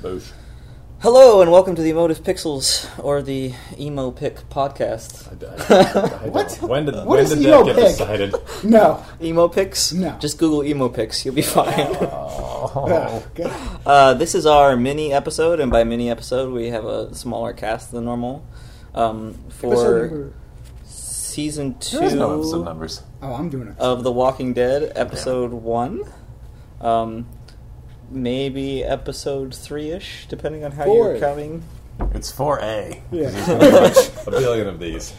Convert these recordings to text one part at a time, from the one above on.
Boosh. Hello and welcome to the Emotive Pixels or the Emo Pick podcast. I, I, I What? don't- When did, What when is did emo that get pick? decided? No. Emo Picks? No. Just Google Emo Picks, you'll be fine. Oh. Okay. uh, this is our mini episode, and by mini episode, we have a smaller cast than normal. Um, Episode for number- season There is no two episode numbers. Oh, I'm doing it. of The Walking Dead, episode one. Um, maybe episode three ish, depending on how Four. you're coming. It's 4A. Yeah. There's pretty much a billion of these.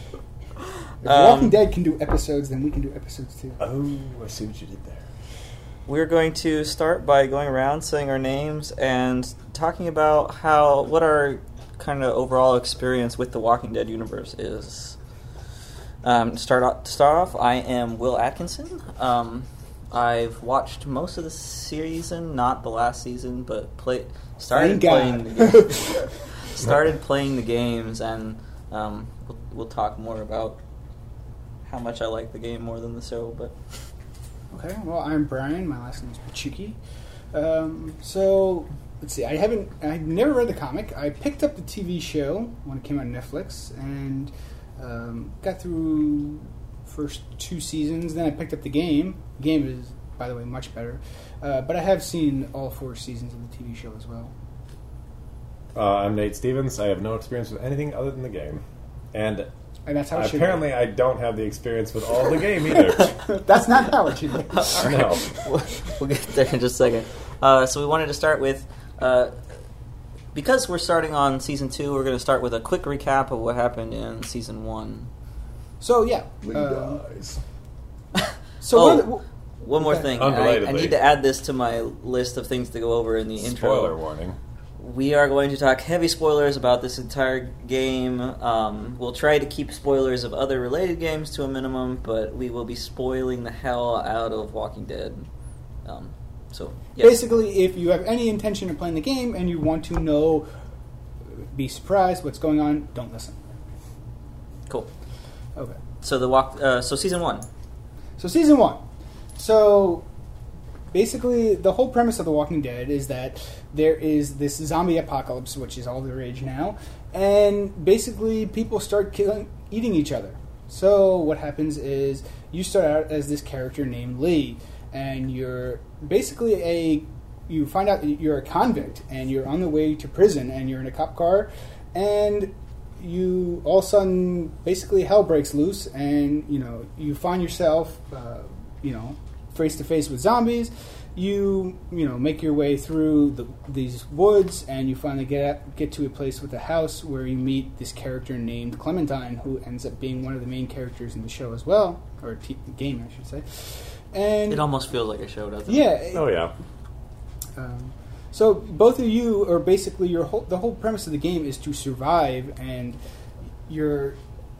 If um, Walking Dead can do episodes, then we can do episodes too. Oh, I see what you did there. We're going to start by going around saying our names and talking about how what our kind of overall experience with the Walking Dead universe is. Um, to start off, to start off, I am Will Atkinson. Um, I've watched most of the season, not the last season, but play started playing. The started playing the games, and um, we'll, we'll talk more about how much I like the game more than the show. But Okay, well, I'm Brian. My last name is Pachuki. Um, so, let's see. I haven't, I've never read the comic. I picked up the TV show when it came out on Netflix and um, got through first two seasons. Then I picked up the game. The game is, by the way, much better. Uh, but I have seen all four seasons of the TV show as well. Uh, I'm Nate Stevens. I have no experience with anything other than the game. And And that's how it apparently, be. I don't have the experience with all the game either. that's not how it should be. no. we'll we'll get there in just a second. Uh, so we wanted to start with, uh, because we're starting on season two, we're going to start with a quick recap of what happened in season one. So, yeah. Lee uh, dies. so, Oh. what are the- One more Okay. thing, I, I need to add this to my list of things to go over in the intro. Spoiler warning. We are going to talk heavy spoilers about this entire game. Um, we'll try to keep spoilers of other related games to a minimum, but we will be spoiling the hell out of Walking Dead. Um, so, yes. Basically, if you have any intention of playing the game and you want to know, be surprised what's going on, don't listen. cool. Okay. So the walk. Uh, so season one. So season one. So basically, the whole premise of The Walking Dead is that there is this zombie apocalypse, which is all the rage now, and basically people start killing, eating each other. So what happens is you start out as this character named Lee, and you're basically a you find out that you're a convict and you're on the way to prison and you're in a cop car and you all of a sudden basically hell breaks loose and you know you find yourself uh, you know face to face with zombies you you know make your way through the, these woods and you finally get at, get to a place with a house where you meet this character named Clementine who ends up being one of the main characters in the show as well or t- game I should say and It almost feels like a show, doesn't it? yeah Oh, yeah. um, so both of you are basically your whole the whole premise of the game is to survive, and you're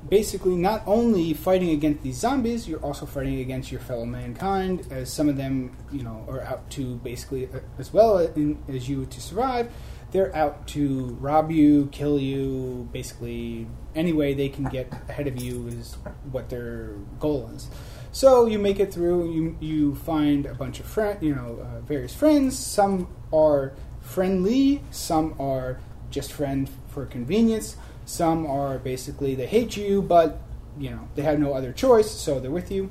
basically not only fighting against these zombies, you're also fighting against your fellow mankind. As some of them, you know, are out to basically uh, as well as you to survive. They're out to rob you, kill you, basically any way they can get ahead of you is what their goal is. So you make it through. You you find a bunch of friend, you know, uh, various friends. Some are friendly. Some are just friend for convenience. Some are basically they hate you, but you know they have no other choice, so they're with you.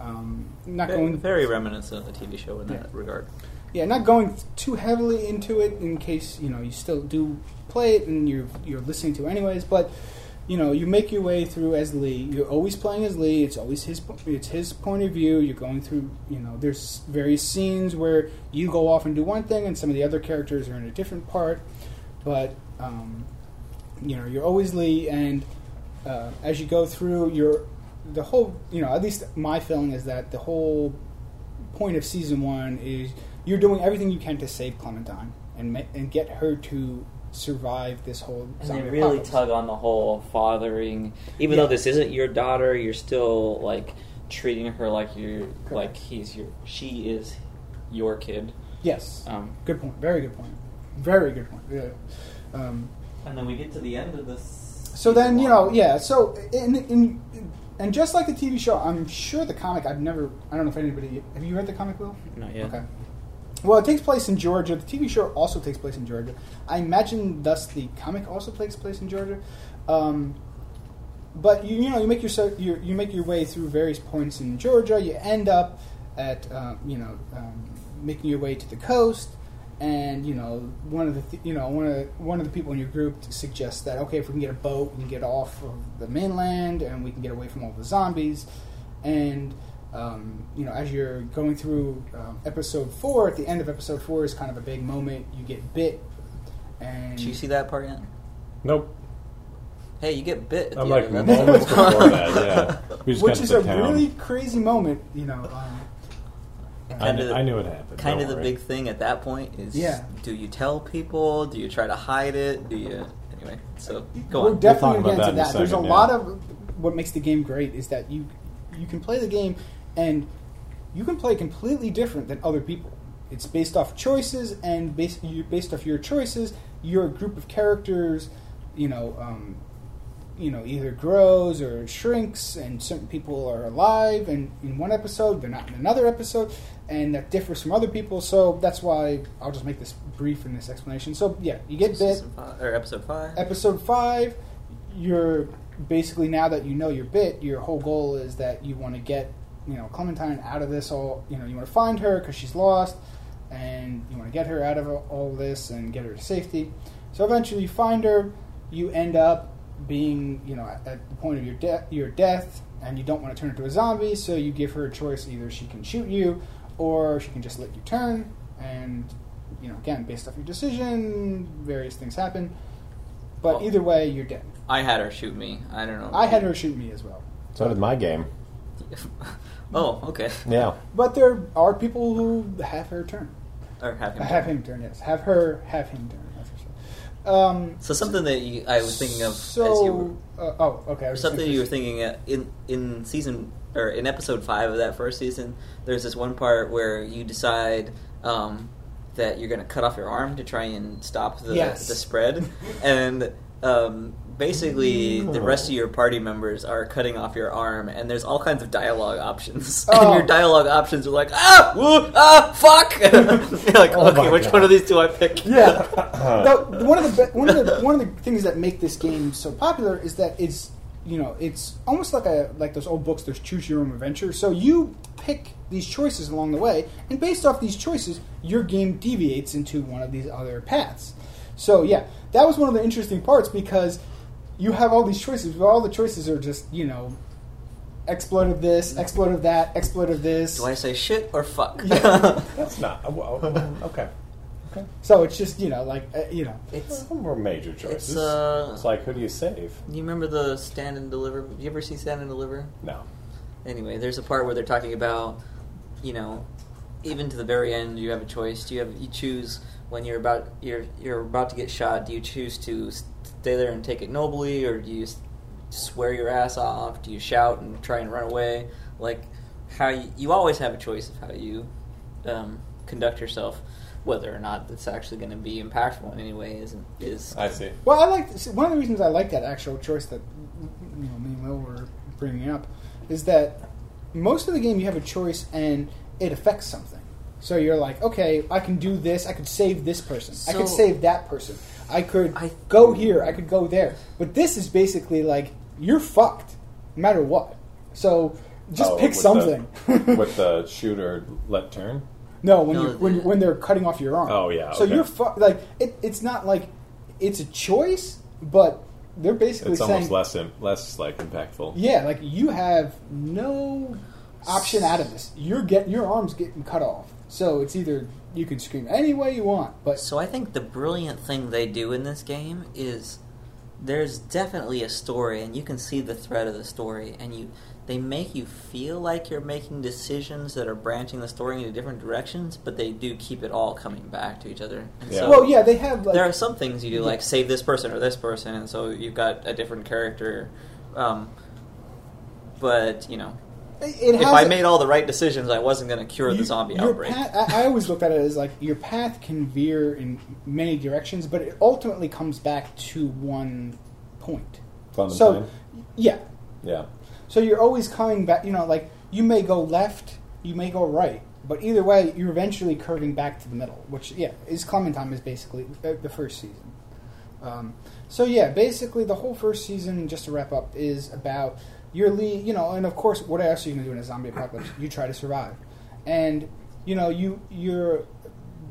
Um, not Very, going very reminiscent of the TV show in Yeah. that regard. yeah, not going too heavily into it in case you know you still do play it and you're you're listening to it anyways. But you know, you make your way through as Lee. You're always playing as Lee. It's always his it's his point of view. You're going through you know there's various scenes where you go off and do one thing, and some of the other characters are in a different part. But um, you know, you're always Lee, and uh, as you go through, you're the whole you know at least my feeling is that the whole point of season one is you're doing everything you can to save Clementine and and get her to survive this whole And they really apocalypse. tug on the whole fathering. Even Yeah. though this isn't your daughter, you're still like treating her like you're like he's your she is your kid. Yes, Um, good point. Very good point. Very good point. Yeah. Um, and then we get to the end of this. so then you know, yeah. So in, in and just like the TV show, I'm sure the comic. I've never. I don't know if anybody. Have you read the comic, Will? Not yet. Okay. Well, it takes place in Georgia. The TV show also takes place in Georgia. I imagine, thus, the comic also takes place in Georgia. Um, but you, you know, you make your, you make your way through various points in Georgia. You end up at um, you know um, making your way to the coast, and you know one of the th- you know one of the, one of the people in your group suggests that okay, if we can get a boat, we can get off of the mainland, and we can get away from all the zombies. And um, you know, as you're going through um, episode four, at the end of episode four is kind of a big moment. You get bit, and Did you see that part yet? Nope. Hey, you get bit. At I'm the like end of moments before that. Yeah. We just which got is to a town. really crazy moment. You know, um, I, Kind knew, of- I knew it happened. kind Don't of the worry. big thing at that point is Yeah. do you tell people do you try to hide it do you anyway so go we're on definitely We'll talk going to into that that. in a There's a second, lot of what makes the game great is that you you can play the game and you can play completely different than other people. It's based off choices, and based based off your choices, your group of characters, you know, um, you know, either grows or shrinks, and certain people are alive, and in one episode they're not in another episode, and that differs from other people. So that's why I'll just make this brief in this explanation. So yeah, you get bit five, or episode five episode five, you're basically now that you know your bit, your whole goal is that you want to get you know Clementine out of this all. You know, you want to find her because she's lost, and you want to get her out of all this and get her to safety. So eventually, you find her. You end up being you know at, at the point of your death, your death, and you don't want to turn into a zombie. So you give her a choice: either she can shoot you, or she can just let you turn. And you know, again, based off your decision, various things happen. But Oh. either way, you're dead. i had her shoot me i don't know I had her shoot me as well. So did my game. oh okay Yeah. But there are people who have her turn. or have him Have him turn, yes. Have her have him turn. That's for sure. Um, so something that you, i was thinking of so, as you were uh, oh, okay. I was something you were thinking uh, in in season or in episode five of that first season. There's this one part where you decide um, that you're going to cut off your arm to try and stop the Yes. the spread, and um, basically the rest of your party members are cutting off your arm, and there's all kinds of dialogue options, Oh. and your dialogue options are like ah woo ah fuck. you're like Oh okay, which God. one of these do I pick? Yeah. the, one of the one of the one of the things that make this game so popular is that it's you know it's almost like a like those old books. There's choose your own adventure. So you pick these choices along the way, and based off these choices, your game deviates into one of these other paths. So yeah, that was one of the interesting parts because you have all these choices, but all the choices are just you know exploit of this, exploit of that, exploit of this. Do I say shit or fuck? That's not. well, okay. Okay. So it's just you know like uh, you know it's Some more major choices. It's, uh, It's like, who do you save? You remember the stand and deliver? You ever see stand and deliver? No. Anyway, there's a part where they're talking about, you know, even to the very end, you have a choice. Do you have you choose when you're about you're you're about to get shot? Do you choose to stay there and take it nobly, or do you swear your ass off? Do you shout and try and run away? Like how you, you always have a choice of how you um, conduct yourself. Whether or not it's actually going to be impactful in any way is is I see. Well, I like see, one of the reasons I like that actual choice that you know me and Will were bringing up is that most of the game you have a choice and it affects something. So you're like, okay, I can do this. I could save this person. I could save that person. I could I- go here. I could go there. But this is basically like you're fucked, no matter what. So just Oh, pick with something. The, with the shooter let turn. No, when No, you when when they're cutting off your arm. Oh, yeah, So you're fu- like it, it's not like it's a choice, but they're basically It's saying almost less im- less like impactful. yeah, like you have no option out of this. You're get your arms getting cut off. So it's either you can scream any way you want, but So I think the brilliant thing they do in this game is there's definitely a story and you can see the thread of the story and you they make you feel like you're making decisions that are branching the story into different directions, but they do keep it all coming back to each other. And Yeah. so well, yeah, they have like there are some things you do Yeah. like save this person or this person and so you've got a different character um, but you know it if has I a- made all the right decisions, I wasn't going to cure you- the zombie outbreak. path- I, I always looked at it as like your path can veer in many directions, but it ultimately comes back to one point. Clementine. So, yeah. yeah. So you're always coming back. You know, like you may go left, you may go right, But either way, you're eventually curving back to the middle, which yeah, is Clementine is basically uh, the first season. Um, so yeah, basically the whole first season, just to wrap up, is about your lead, you know, and of course, what else are you going to do in a zombie apocalypse? You try to survive, and you know, you you're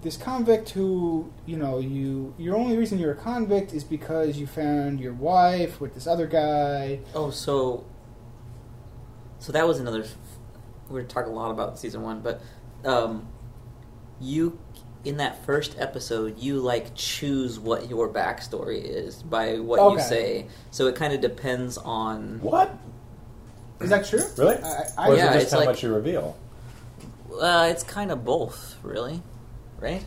this convict who, you know, you your only reason you're a convict is because you found your wife with this other guy. Oh, so so that was another. We're talking a lot about season one, but um, you in that first episode, you like choose what your backstory is by what you say. So it kind of depends on. What? Is that true? Really? I, I, or is Yeah, it just it's how like- much you reveal? Uh, it's kind of both, really, right?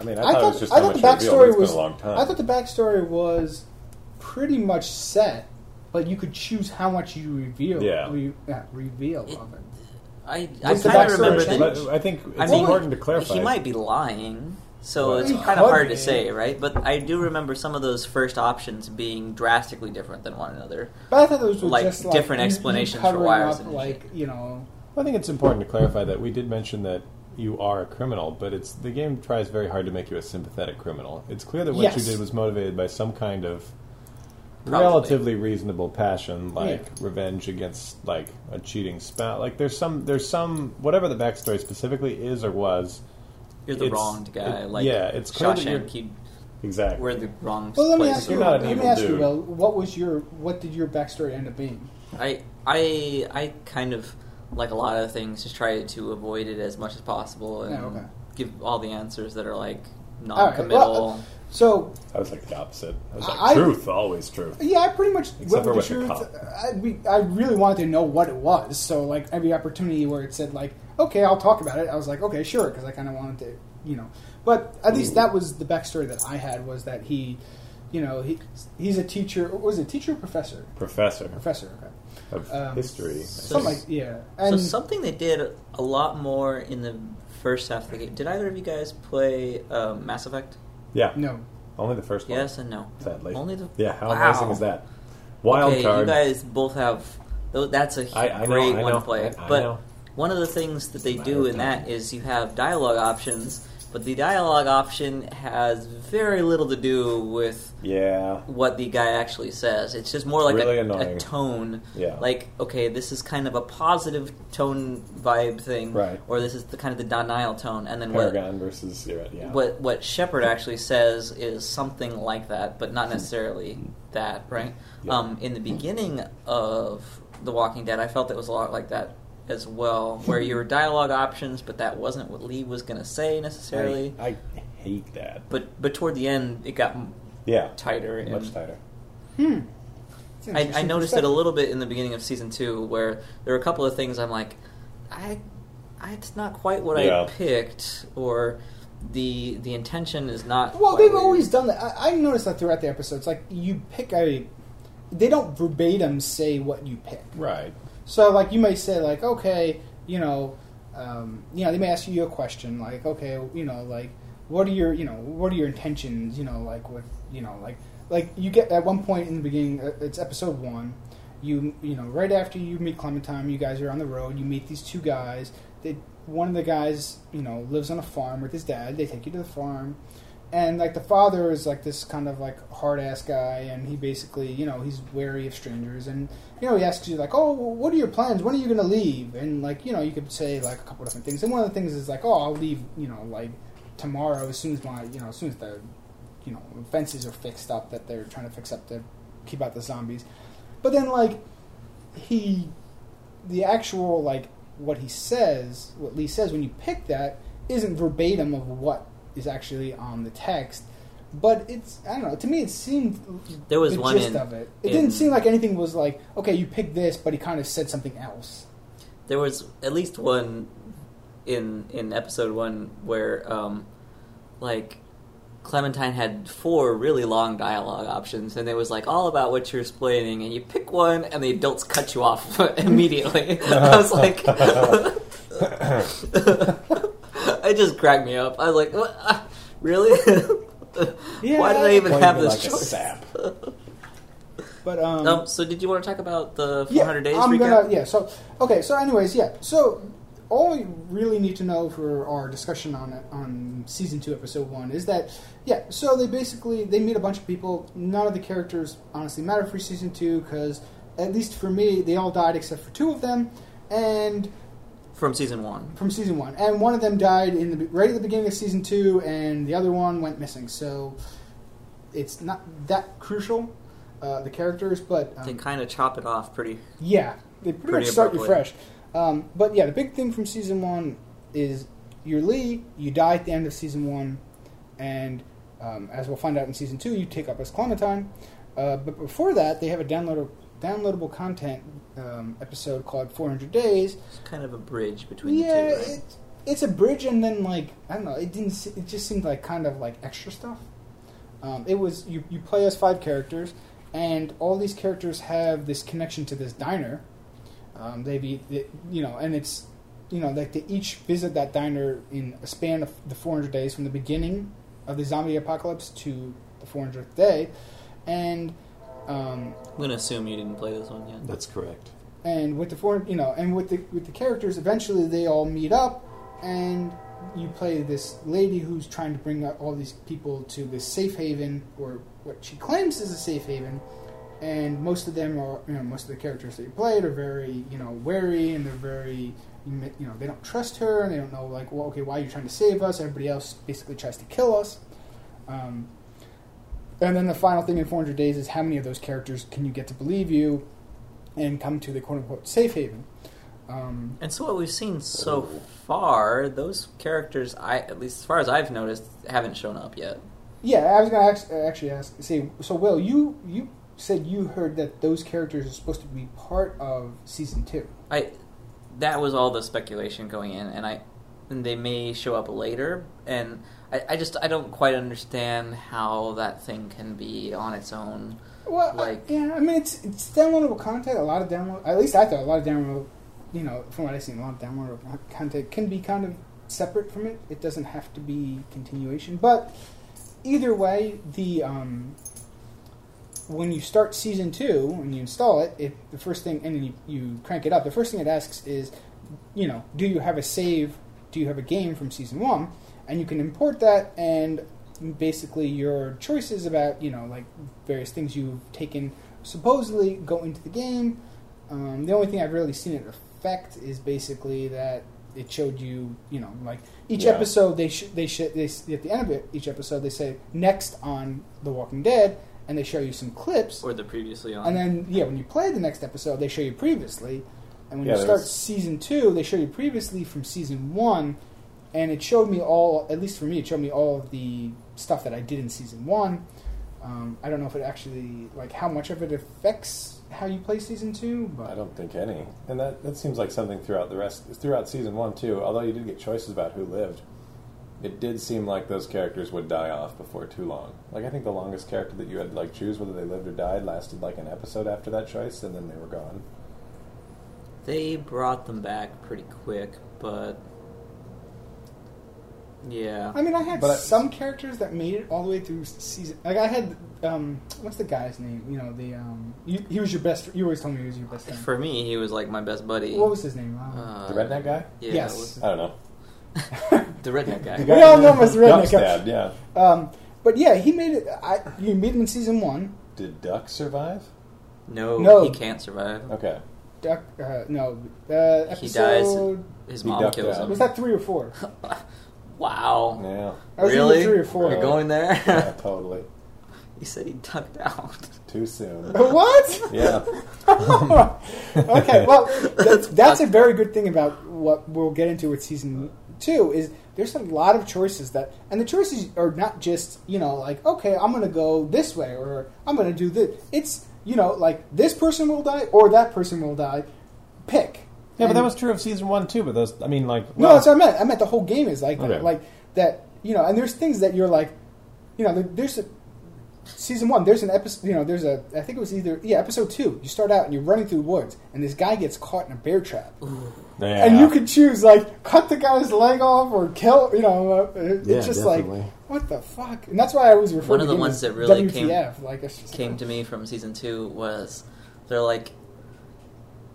I mean, I, I thought, it was just I how much the you reveal. backstory It's was. been a long time. I thought the backstory was pretty much set, but you could choose how much you reveal. Yeah. Re, yeah reveal It- of it. I I Does the kind of remember that. I think it's I mean, important to clarify. He might be lying, so Well, it's kind of could hard to say, right? But I do remember some of those first options being drastically different than one another. But I thought those were like, just like different you- you explanations for covering wires up, and like shit. you know. I think it's important to clarify that we did mention that you are a criminal, but it's the game tries very hard to make you a sympathetic criminal. It's clear that what Yes. you did was motivated by some kind of Probably. relatively reasonable passion, like Yeah. revenge against like a cheating spouse. Like there's some there's some whatever the backstory specifically is or was. You're the It's- wronged guy, it- like yeah, it's clear that Shawshank. you're- You Exactly. were the wrong Well, let me place. ask You're you. not an Let me evil ask you, dude. Will. What was your what did your backstory end up being? I I I kind of like a lot of things, just try to avoid it as much as possible and Yeah, okay. give all the answers that are like non-committal. well, So I was like the opposite. I was like I- truth, always truth. yeah, I pretty much Except went for with the with the truth. cop. I, we, I really wanted to know what it was. So like every opportunity where it said like, okay, I'll talk about it, I was like, okay, sure, because I kind of wanted to, you know. But at least that was the backstory that I had was that he, you know, he he's a teacher. Was it teacher or professor? Professor Professor. Okay. of Um, history. Something like yeah. so something they did a lot more in the first half of the game. Did either of you guys play um, Mass Effect? yeah, no. only the first one. Yes and no. Sadly. Only the Yeah, how Wow. amazing is that? Wild okay, card. You guys both have. That's a I- I know, great I one know, play. I- I but know. One of the things that they do in that is you have dialogue options, but the dialogue option has very little to do with yeah, what the guy actually says. It's just more like Really a, a tone. Yeah. Like, okay, this is kind of a positive tone vibe thing, Right. Or this is the kind of the denial tone, and then what versus yeah. what what Shepard actually says is something like that, but not necessarily that, right? Yeah. Um, in the beginning of The Walking Dead, I felt it was a lot like that as well, where your dialogue options, but that wasn't what Lee was going to say necessarily. I, I hate that. But but toward the end, it got Yeah, tighter. And much tighter. Hmm. I, I noticed it a little bit in the beginning of season two, where there were a couple of things I'm like, I, I it's not quite what Yeah. I picked, or the the intention is not. Well, quite they've what you're- always done that. I, I noticed that throughout the episodes. Like you pick a, they don't verbatim say what you pick. Right. So like you may say like, okay, you know, um, you know, they may ask you a question like, okay, you know, like, what are your, you know, what are your intentions, you know, like with, you know, like, like you get at one point in the beginning, uh, it's episode one. You, you know, right after you meet Clementine, you guys are on the road. You meet these two guys. They, one of the guys, you know, lives on a farm with his dad. They take you to the farm and like the father is like this kind of like hard ass guy and he basically you know he's wary of strangers and you know he asks you like oh what are your plans? When are you going to leave? And like you know you could say like a couple different things and one of the things is like oh i'll leave you know like tomorrow as soon as my you know as soon as the you know fences are fixed up that they're trying to fix up to keep out the zombies. But then like he the actual like what he says what lee says when you pick that isn't verbatim of what is actually on the text but it's i don't know to me it seemed There was the one gist in- of it it in- didn't seem like anything was like okay you picked this but he kind of said something else There was at least one in in episode one where um, like Clementine had four really long dialogue options, and it was like all about what you're explaining, and you pick one, and the adults cut you off immediately. I was like, it just cracked me up. I was like, what? Ah, really? Why did I even have this like choice? sap. but um, Um, so, did you want to talk about the yeah, 400 days I'm recap? gonna yeah. So okay. So anyways, yeah. So all you really need to know for our discussion on it on season two, episode one, is that yeah. So they basically they meet a bunch of people. None of the characters honestly matter for season two because at least for me, they all died except for two of them, and From season one. from season one, and one of them died in the right at the beginning of season two, and the other one went missing. So it's not that crucial. Uh, the characters, but um, They kind of chop it off pretty. yeah, they pretty, Pretty much start you fresh. Um, but yeah, the big thing from season one is you're Lee. You die at the end of season one, and um, as we'll find out in season two, you take up as Clementine. Uh, but before that, they have a downloadable downloadable content um, episode called 400 Days. It's kind of a bridge between yeah, the two. Right? it, it's a bridge, and then like I don't know, it didn't. It just seemed like kind of like extra stuff. Um, it was you. You play as five characters, and all these characters have this connection to this diner. Um, they be, they- you know, and it's, you know, like they each visit that diner in a span of the 400 days from the beginning of the zombie apocalypse to the 400th day, and um, I'm gonna assume you didn't play this one yet. That's correct. and with the four, you know, and with the with the characters, eventually they all meet up, and you play this lady who's trying to bring all these people to this safe haven, or what she claims is a safe haven, and most of them are, you know, most of the characters that you played are very, you know, wary, and they're very, you you know, they don't trust her, and they don't know, like, well, okay, why are you trying to save us? Everybody else basically tries to kill us. Um, and then the final thing in 400 days is how many of those characters can you get to believe you and come to the quote unquote safe haven. Um, And so what we've seen so far, those characters, I at least as far as I've noticed, haven't shown up yet. yeah, I was going to actually ask, say, so Will, you you said you heard that those characters are supposed to be part of season two. I that was all the speculation going in, and I and they may show up later, and I, I just I don't quite understand how that thing can be on its own. Well, Like- yeah, I mean, it's it's downloadable content. A lot of download, at least I thought a lot of download, you know, from what I've seen, a lot of downloadable content can be kind of separate from it. It doesn't have to be continuation, but either way, the um, when you start season two and you install it, it the first thing and then you, you crank it up. The first thing it asks is, you know, do you have a save? Do you have a game from season one? And you can import that and basically your choices about you know like various things you've taken supposedly go into the game. Um, the only thing I've really seen it affect is basically that it showed you you know like each Yeah. episode they sh- they sh- they at the end of it each episode they say next on The Walking Dead and they show you some clips Or the previously on. and then yeah when you play the next episode they show you previously and when Yeah, you start there's- season two they show you previously from season one and it showed me all at least for me it showed me all of the stuff that i did in season one um, i don't know if it actually like how much of it affects how you play season two but I don't think any, and that that seems like something throughout the rest, throughout season one too. Although you did get choices about who lived, it did seem like those characters would die off before too long. Like I think the longest character that you had like choose whether they lived or died lasted like an episode after that choice, and then they were gone. They brought them back pretty quick, but yeah, i mean i had But some characters that made it all the way through season like i had um, what's the guy's name you know the um, you, he was your best you always told me he was your best friend for me he was like my best buddy. what was his name Um, Uh, The redneck guy? Yeah, Yes. was- I don't know. the redneck guy. The We all know him as the redneck guy. Duck's dad, yeah. Um, but yeah, he made it. I, you meet him in season one. Did Duck survive? No, No. he can't survive. Okay. Duck, uh, no, uh, He dies. His mom ducked kills out. him. Was that three or four? wow. Yeah. I was either really? three or four. You're going there. yeah totally. he said he ducked out. Too soon. what? Yeah. okay, well, That's that's, that's a very good thing about what we'll get into with season two is there's a lot of choices that, and the choices are not just you know like okay, I'm going to go this way or I'm going to do this. It's you know like this person will die or that person will die. Pick. Yeah, but that was true of season one too. But those, I mean, like, No, well, that's what I meant. I meant the whole game is like Okay. that. Like that, you know. And there's things that you're like, you know, there's a season one. There's an episode. You know, there's a. I think it was either yeah, episode two. You start out and you're running through the woods, and this guy gets caught in a bear trap, yeah. and you could choose like cut the guy's leg off or kill. You know, uh, it's Yeah, just definitely. like what the fuck. And that's why I always refer One to of the ones as that really WTF. like it's just Came to me from season two was they're like,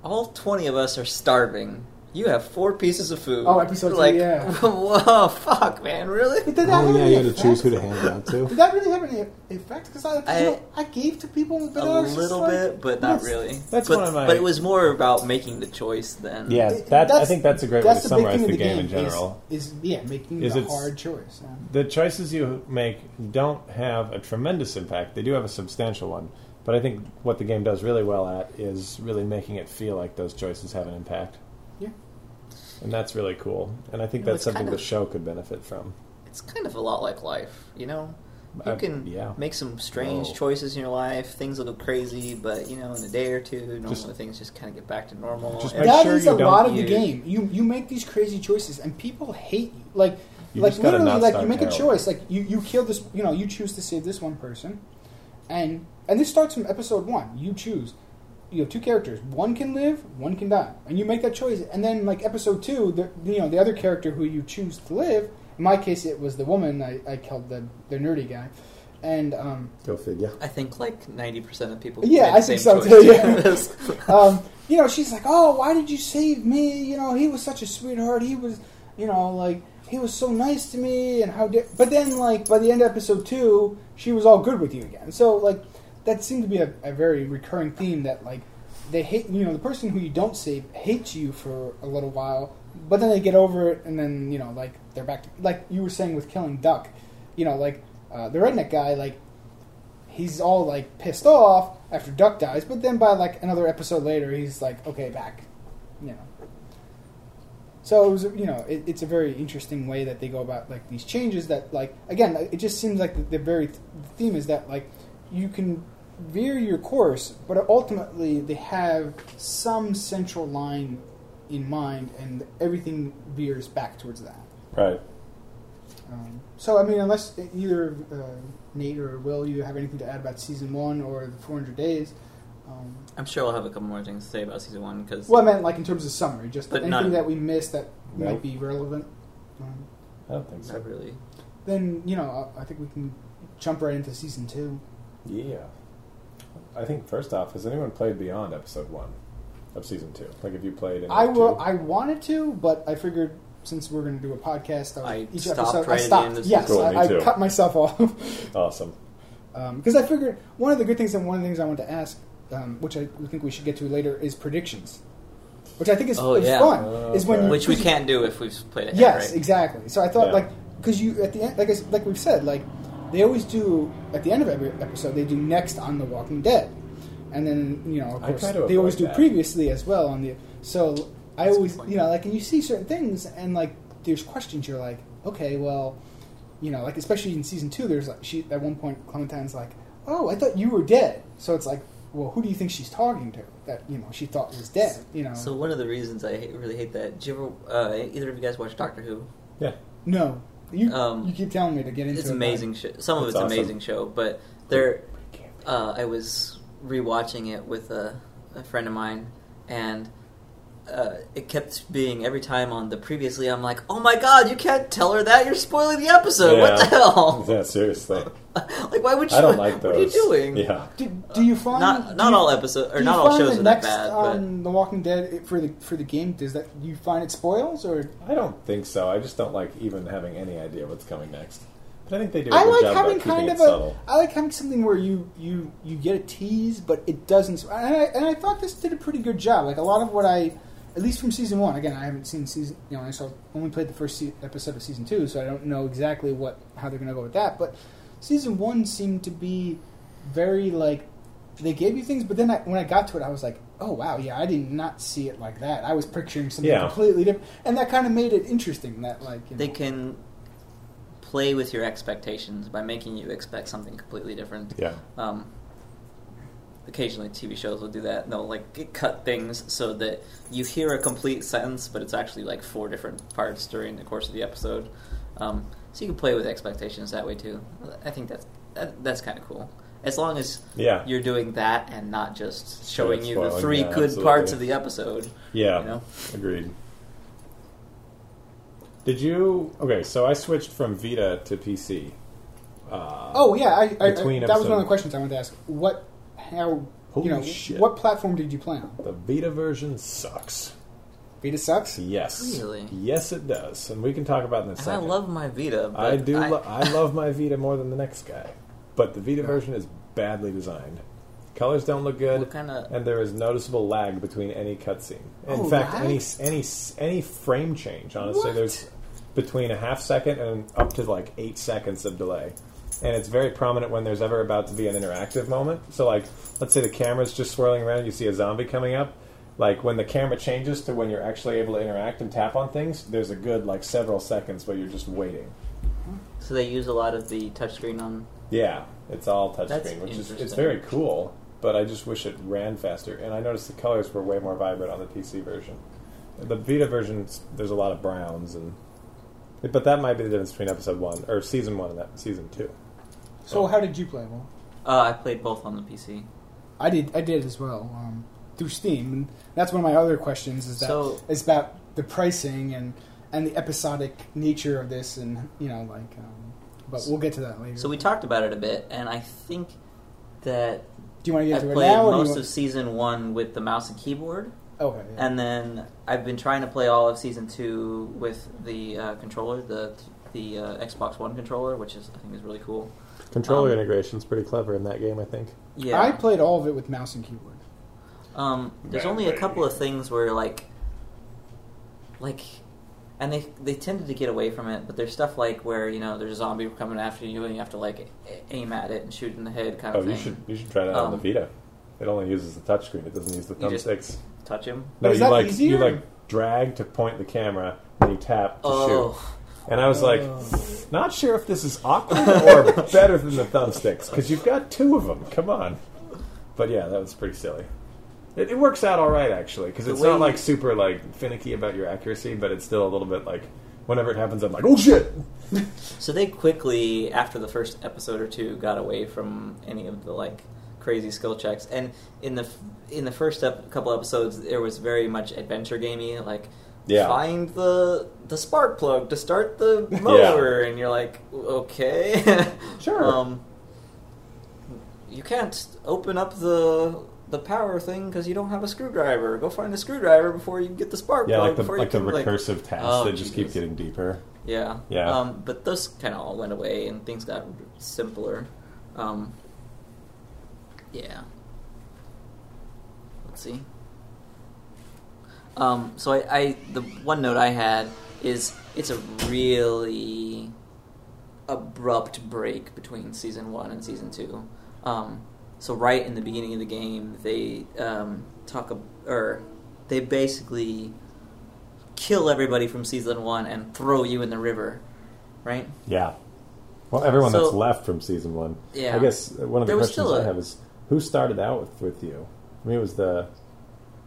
all twenty of us are starving, You have four pieces of food. Oh, episode two, like, yeah. Whoa, fuck, man, really? Did that Oh have yeah, any you had to choose who to hand it out to. Did that really have any effect? Because I, 'cause, I- you know, I gave to people, but A I was little like, bit, but not that's- really. that's but, one of my- But it was more about making the choice than. Yeah, It- that I think that's a great way to That's the big summarize the the game, in general. Is, yeah, making Is the hard choice. yeah. The choices you make don't have a tremendous impact. They do have a substantial one, but I think what the game does really well at is really making it feel like those choices have an impact. Yeah. And that's really cool. And I think that's something kind the show could benefit from. It's kind of a lot like life, you know? You Uh, can yeah. make some strange Oh. choices in your life. Things will go crazy, but you know, in a day or two, normally Just- things just kind of get back to normal. Just make That sure is you a don't lot of the game. You you make these crazy choices, and people hate you. Like You like literally, like you make a choice. Like you you kill this. You know, you choose to save this one person, and and this starts from episode one. You choose. You have two characters. One can live, one can die, and you make that choice. And then, like episode two, the you know the other character who you choose to live. In my case, it was the woman I, I killed the the nerdy guy, and um, Go figure. I think like ninety percent of people. Yeah, made the I think same so too, yeah. Um, you know, she's like, "Oh, why did you save me? You know, he was such a sweetheart. He was, you know, like he was so nice to me, and how did?" But then, like by the end of episode two, she was all good with you again. So, like, that seemed to be a, a very recurring theme that like they hate. You know, the person who you don't save hates you for a little while, but then they get over it, and then you know, like they're back to like you were saying with killing Duck. You know, like uh, the redneck guy, like he's all like pissed off after Duck dies, but then by like another episode later, he's like, okay, back, you know. So it was, you know, it, it's a very interesting way that they go about like these changes. That like again, it just seems like the, the very th- the theme is that like you can veer your course, but ultimately they have some central line in mind, and everything veers back towards that. Right. Um, so, I mean, unless either uh, Nate or Will, you have anything to add about season one or the 400 days. Um, I'm sure I'll have a couple more things to say about season one because well, I meant like in terms of summary, just But anything not- that we missed that No. might be relevant. Um, I don't think so. not really. then you know, I I think we can jump right into season two. Yeah. I think first off, has anyone played beyond episode one of season two? Like, if you played, in I will. two? I wanted to, but I figured since we're going to do a podcast, I, I each stopped episode, right I at the stopped. end of yes, season I. I cut myself off. awesome. because I figured one of the good things and one of the things I want to ask, um, which I think we should get to later, is predictions, which I think is, Oh, is yeah. fun. Oh, is when okay. you, Which we can't do if we've played it. Yes, right? exactly. So I thought Yeah. like because you at the end, like I, s- like we've said, like they always do at the end of every episode, they do next on The Walking Dead, and then you know of course they always do that. previously as well on the. So I That's a always you know like and you see certain things and like there's questions you're like okay well you know like especially in season two there's like she at one point Clementine's like oh I thought you were dead so it's like well who do you think she's talking to that you know she thought was dead you know So one of the reasons I hate, really hate that. Did you ever? Uh, either of you guys watch Doctor Who? Yeah. no you Um, you keep telling me to get into it. It's it, amazing. Show. Some of It's it's, awesome. amazing show, but there. Uh, I was rewatching it with a, a friend of mine, and uh, it kept being every time on the previously. I'm like, oh my god, you can't tell her that. You're spoiling the episode. What the hell? Yeah, seriously. like, why would you? I don't like those. What are you doing? Yeah. Do, do you find Not not you- all episodes or not all shows the are that next bad, on The Walking Dead it- for the for the game does that do you find it spoils or I don't think so. I just don't like even having any idea what's coming next. But I think they do a I good like job having about kind of a subtle. I like having something where you you you get a tease but it doesn't and I, and I thought this did a pretty good job like a lot of what I at least from season one again I haven't seen season you know I saw only played the first se- episode of season two so I don't know exactly what how they're gonna go with that but season one seemed to be very like they gave you things but then I, when I got to it I was like oh wow yeah I did not see it like that I was picturing something Yeah. completely different and that kind of made it interesting that like you know, They can play with your expectations by making you expect something completely different. Yeah. Um, occasionally, TV shows will do that. They'll like cut things so that you hear a complete sentence, but it's actually like four different parts during the course of the episode. Um, so you can play with expectations that way too. I think that's that, that's kind of cool. As long as Yeah. you're doing that and not just showing you the three yeah, good parts of the episode. Yeah. You know? Agreed. Did you? Okay, so I switched from Vita to PC. Uh, Oh yeah, I, I, I Between that was one of the questions I wanted to ask. What, how, Holy you know, shit. what platform did you play on? the Vita version sucks. Vita sucks. Yes. Really? Yes, it does, and we can talk about it in a And I second. love my Vita. But I do. I, lo- I love my Vita more than the next guy, but the Vita version is badly designed. Colors don't look good, What kinda- and there is noticeable lag between any cutscene. In Oh, fact, lag? any any any frame change. Honestly, What? there's between a half second and up to like eight seconds of delay, and it's very prominent when there's ever about to be an interactive moment. So, like, let's say the camera's just swirling around, you see a zombie coming up. Like when the camera changes to when you're actually able to interact and tap on things, there's a good like several seconds where you're just waiting. so they use a lot of the touchscreen on. Yeah, it's all touchscreen, which is it's very cool. But I just wish it ran faster. And I noticed the colors were way more vibrant on the PC version. The Vita version, there's a lot of browns, and but that might be the difference between episode one or season one and that season two. So how did you play? Well, Uh, I played both on the PC. I did. I did as well um, through Steam, and that's one of my other questions. Is that So- it's about the pricing and and the episodic nature of this, and you know, like. Um, but we'll get to that later. So we talked about it a bit, and I think that do you want to I get to it played now? or do you most want- of season one with the mouse and keyboard, okay. yeah. and then I've been trying to play all of season two with the uh, controller, the the uh, Xbox One controller, which is I think is really cool. Controller Um, is pretty clever in that game, I think. Yeah, I played all of it with mouse and keyboard. Um, there's only a couple of things where like, like, and they they tended to get away from it, but there's stuff like where you know there's a zombie coming after you and you have to like aim at it and shoot in the head kind Oh, of you should you should try that on the Um, Vita. It only uses the touchscreen. It doesn't use the thumbsticks. Touch him. No, Is you that like you like drag to point the camera, and you tap to shoot. And I was like, Oh. not sure if this is awkward or better than the thumbsticks because you've got two of them. Come on. But yeah, that was pretty silly. It, it works out all right actually because it's not like super like finicky about your accuracy, but it's still a little bit like whenever it happens, I'm like, oh shit. so they quickly after the first episode or two got away from any of the like crazy skill checks, and in the in the first ep- couple episodes there was very much adventure gamey, like. Yeah. Find the the spark plug to start the motor, and you're like, okay, Sure. Um, you can't open up the the power thing because you don't have a screwdriver. Go find a screwdriver before you get the spark Yeah, plug. like the like you the can, recursive tasks Oh, that just keep getting deeper. yeah, Yeah. Um, but those kind of all went away, and things got simpler. Um, yeah. Let's see. Um, so I, I, the one note I had is it's a really abrupt break between season one and season two. Um, so right in the beginning of the game, they um, talk ab- or they basically kill everybody from season one and throw you in the river, right? Yeah. Well, everyone So- that's left from season one. Yeah. I guess one of the questions still I a- have is who started out with, with you? I mean, it was the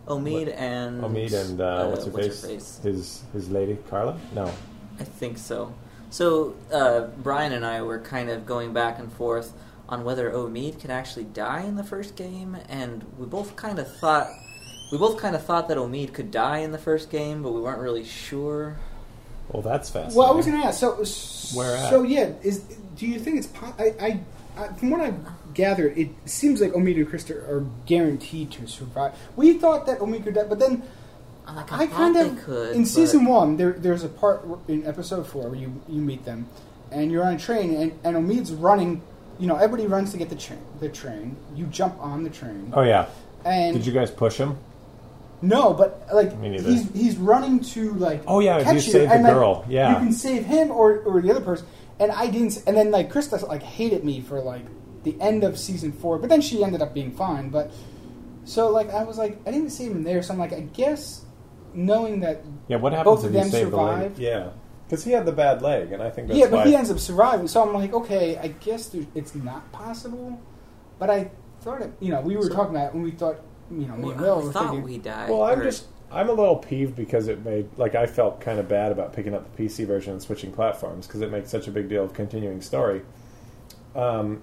Omid What? and Omid and uh, what's her face? face? His his lady Carla? No. I think so. So uh, Brian and I were kind of going back and forth on whether Omid could actually die in the first game, and we both kind of thought we both kind of thought that Omid could die in the first game, but we weren't really sure. Well, that's fascinating. Well, I was going to ask. So, Where at? so yeah, is do you think it's? I, I, I, from what I've gathered, it seems like Omid and Christa are guaranteed to survive. We thought that Omid could die, but then Like, I thought kind of could, in but- season one. There, there's a part in episode four where you you meet them, and you're on a train, and, and Omid's running. You know, everybody runs to get the train. The train. You jump on the train. Oh yeah. And Did you guys push him? No, but like Me he's he's running to like Oh, yeah, catch you saved the and, like, girl, yeah. you can save him or or the other person. And I didn't. And then like Christa like hated me for like the end of season four, but then she ended up being fine. But so like I was like I didn't save him there, so I'm like I guess knowing that Yeah. What happens Both if of you them save the survived? leg? Yeah. Because he had the bad leg, and I think that's yeah, but why. he ends up surviving. So I'm like okay, I guess there, it's not possible. But I thought it. You know, we were So- talking about it when we thought you know me and Will I were thought thinking. we died. well, I'm just. I'm a little peeved because it made like I felt kind of bad about picking up the PC version and switching platforms because it makes such a big deal of continuing story. Um,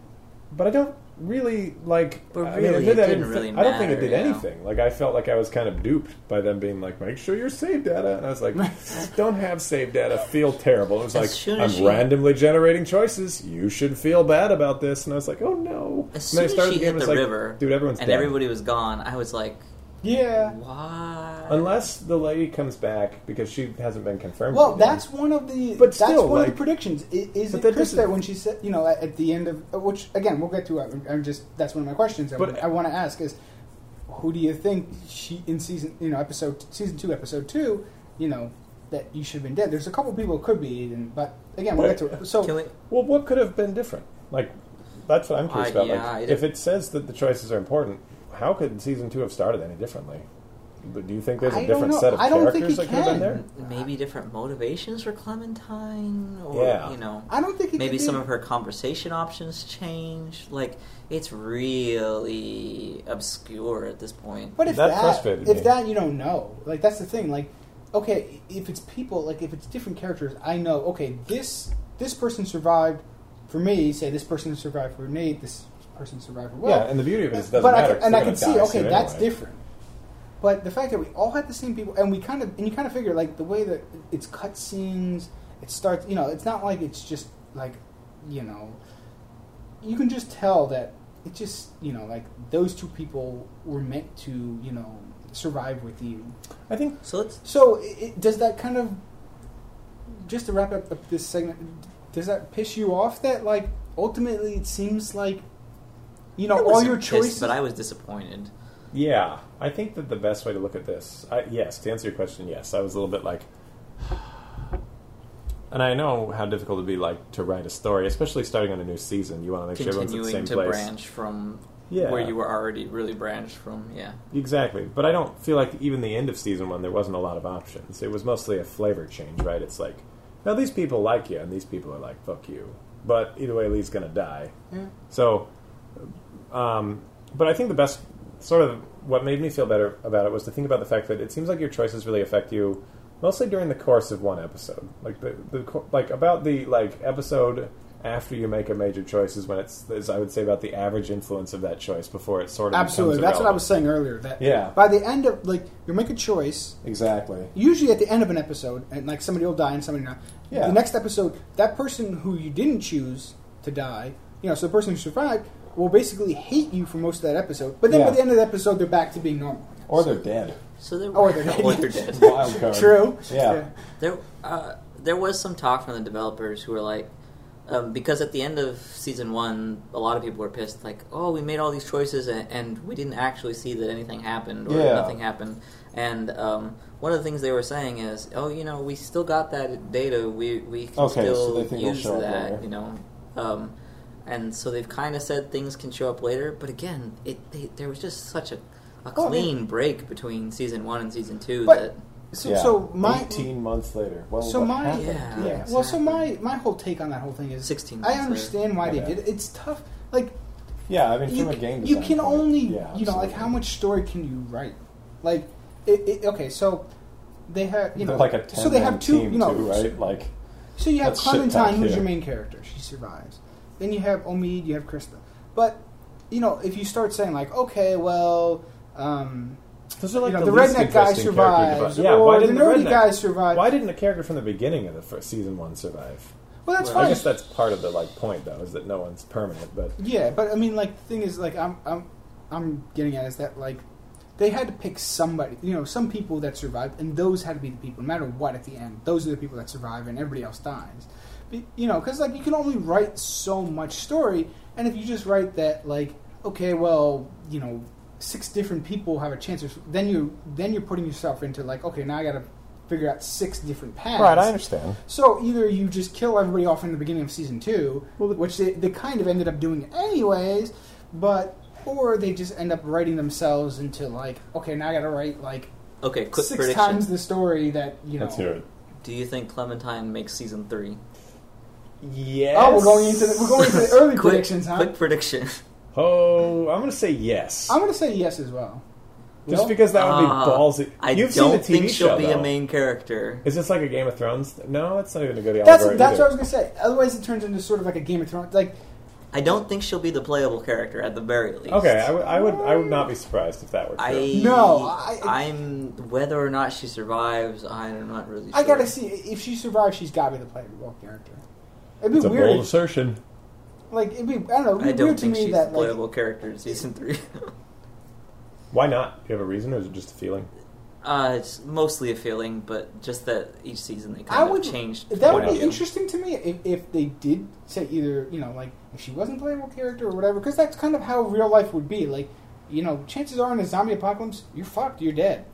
but I don't really like. But I really, mean, it I didn't really I don't think it did you know? anything. Like I felt like I was kind of duped by them being like, "Make sure your save data," and I was like, "Don't have save data. Feel terrible." It was As like I'm randomly generating choices. You should feel bad about this, and I was like, "Oh no!" As I soon as she the hit the like, river, dude, everyone's and dead. everybody was gone, I was like, Yeah. Why? Unless the lady comes back because she hasn't been confirmed. Well, yet. that's one of the. But that's still, one of the predictions. I- Is it that Chris doesn't- when she said, you know, at, at the end of uh, which again we'll get to. it. I'm just that's one of my questions. I, But- I want to ask is, who do you think she in season you know episode season two episode two you know that you should have been dead? There's a couple people it could be, and, but again we'll get to it. So Can we? well, what could have been different? Like, that's what I'm curious Uh, about. yeah, like, it- if it says that the choices are important, how could season two have started any differently? But do you think there's a I don't different know. set of I characters he that could have been there? Maybe different motivations for Clementine, or Yeah. you know, I don't think it maybe could some be- of her conversation options change. Like it's really obscure at this point. But if That that, frustrated if me. that you don't know, like that's the thing. Like, okay, if it's people, like if it's different characters, I know. Okay, this this person survived for me. Say this person survived for Nate. This person survived for Will. yeah, and the beauty of it is it doesn't but I matter. can, 'cause and I they're can see, okay, that's anyway. different. But the fact that we all had the same people, and we kind of, and you kind of figure, like the way that it's cut scenes, it starts. You know, it's not like it's just like, you know, you can just tell that it just, you know, like those two people were meant to, you know, survive with you. I think So let's. So, it, it, does that kind of, just to wrap up this segment, does that piss you off that like ultimately it seems like, you know, all your pissed, choices. but I was disappointed. Yeah, I think that the best way to look at this, I, yes, to answer your question, yes, I was a little bit like, and I know how difficult it'd be like to write a story, especially starting on a new season. You want to make sure everyone's at the same to place. branch from Yeah. where you were already really branched from. Yeah. Exactly, but I don't feel like even the end of season one there wasn't a lot of options. It was mostly a flavor change, right? It's like, now these people like you, and these people are like, fuck you. But either way, Lee's gonna die. Yeah. So, um, but I think the best sort of what made me feel better about it was to think about the fact that it seems like your choices really affect you mostly during the course of one episode. Like the, the like about the like episode after you make a major choice is when it's is, I would say about the average influence of that choice before it sort of Absolutely, that's what I was saying earlier. That Yeah. by the end of like you make a choice, Exactly. usually at the end of an episode, and like somebody will die and somebody not. Yeah. The next episode, that person who you didn't choose to die, you know, so the person who survived will basically hate you for most of that episode. But then Yeah. by the end of the episode, they're back to being normal. Or they're dead. So there Or were they're dead. or they're dead. Wild card. True. Yeah. There, uh, there was some talk from the developers who were like, um, because at the end of season one, a lot of people were pissed, like, oh, we made all these choices and, and we didn't actually see that anything happened or Yeah. nothing happened. And um, one of the things they were saying is, oh, you know, we still got that data. We we can Okay, so still they think it'll use show up that, later. you know. Um, and so they've kind of said things can show up later, but again, it they, there was just such a, a Well, I mean- clean break between season one and season two But- that So, Yeah. so my 18 months later. Well, so my happened? Yeah. yeah. Well, so my my whole take on that whole thing is 16 I months understand why they did it. It's tough. Like Yeah, I mean, you, from a game you can point, only yeah, you know like how much story can you write like it, it, okay so they have you know They're like a so they have two you know too, right? Like, so you have Clementine who's your main character she survives then you have Omid you have Christa but you know if you start saying like okay well um, those are like you know, the, the, redneck guy survives Yeah, or why didn't the nerdy redneck- guy survive Why didn't the character from the beginning of the first season one survive? well that's Well, I guess that's part of the like point, though, is that no one's permanent. But Yeah, but I mean, like the thing is, like I'm, I'm, I'm getting at is that like they had to pick somebody, you know, some people that survived, and those had to be the people, no matter what. At the end, those are the people that survive, and everybody else dies. Be- You know, because like you can only write so much story, and if you just write that, like, okay, well, you know, six different people have a chance, of, then you then you're putting yourself into like, okay, now I got to figure out six different paths. Right, I understand. So either you just kill everybody off in the beginning of season two, Well, the- which they, they kind of ended up doing anyways, but or they just end up writing themselves into like, okay, now I got to write like Okay, quick six prediction. times the story that you know. Let's hear it. Do you think Clementine makes season three? Yes. Oh, we're going into the, we're going into the early quick, predictions, huh? Quick prediction. Oh, I'm going to say yes. I'm going to say yes as well. Just Will? because that would be Uh, ballsy. I You've don't seen the TV think she'll show, be though. a main character. Is this like a Game of Thrones? No, that's not even a good That's algorithm that's what I was going to say. Otherwise, it turns into sort of like a Game of Thrones. Like I don't think she'll be the playable character at the very least. Okay, I would, I would, I would not be surprised if that were true. I No, I- am whether or not she survives. I'm not really. Sure. I got to see if she survives, she's got to be the playable character. It'd be it's a weird. bold assertion. like it'd be I don't know. It'd be I don't weird to think me she's that the like playable character in season three. Why not? Do you have a reason, or is it just a feeling? Uh, it's mostly a feeling, but just that each season they I kind would of changed. That would be of view. interesting to me if, if they did say either you know like if she wasn't a playable character or whatever because that's kind of how real life would be like you know chances are in a zombie apocalypse you're fucked you're dead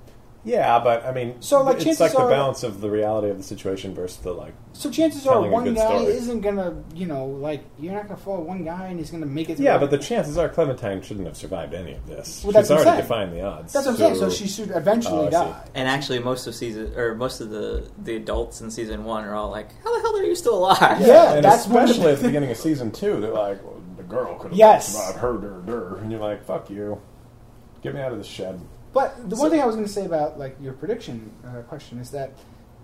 Yeah, but I mean, So, like, it's chances like the are- balance of the reality of the situation versus the like. so chances are Telling a one good guy story. isn't gonna you know like you're not gonna follow one guy and he's gonna make it through Yeah, but the chances are Clementine shouldn't have survived any of this. Well, that's She's what I'm already saying. defined the odds. that's what I'm saying so she should eventually Oh, I see. die And actually, most of season or most of the the adults in season one are all like, "How the hell are you still alive?" Yeah. and that's one especially at the beginning of season two, they're like, well, "The girl could have Yes. survived her, der, der," and you're like, "Fuck you, get me out of this shed." But the one thing I was going to say about like your prediction uh, question is that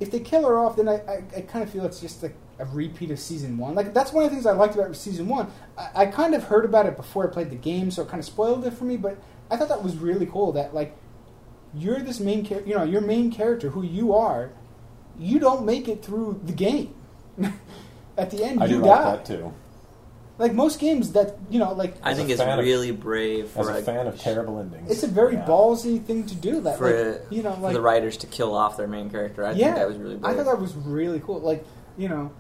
if they kill her off, then I, I, I kind of feel it's just like a repeat of season one. Like that's one of the things I liked about season one. I, I kind of heard about it before I played the game, so it kind of spoiled it for me. But I thought that was really cool. That like you're this main character, you know, your main character, who you are, you don't make it through the game. At the end, I you do die. like that too. Like most games, that you know, like I think it's fan of- really brave As for a fan of terrible endings, it's a very Yeah. ballsy thing to do. That for, like, you know, for like the writers to kill off their main character. I yeah, think that was really brave. I thought that was really cool. Like you know,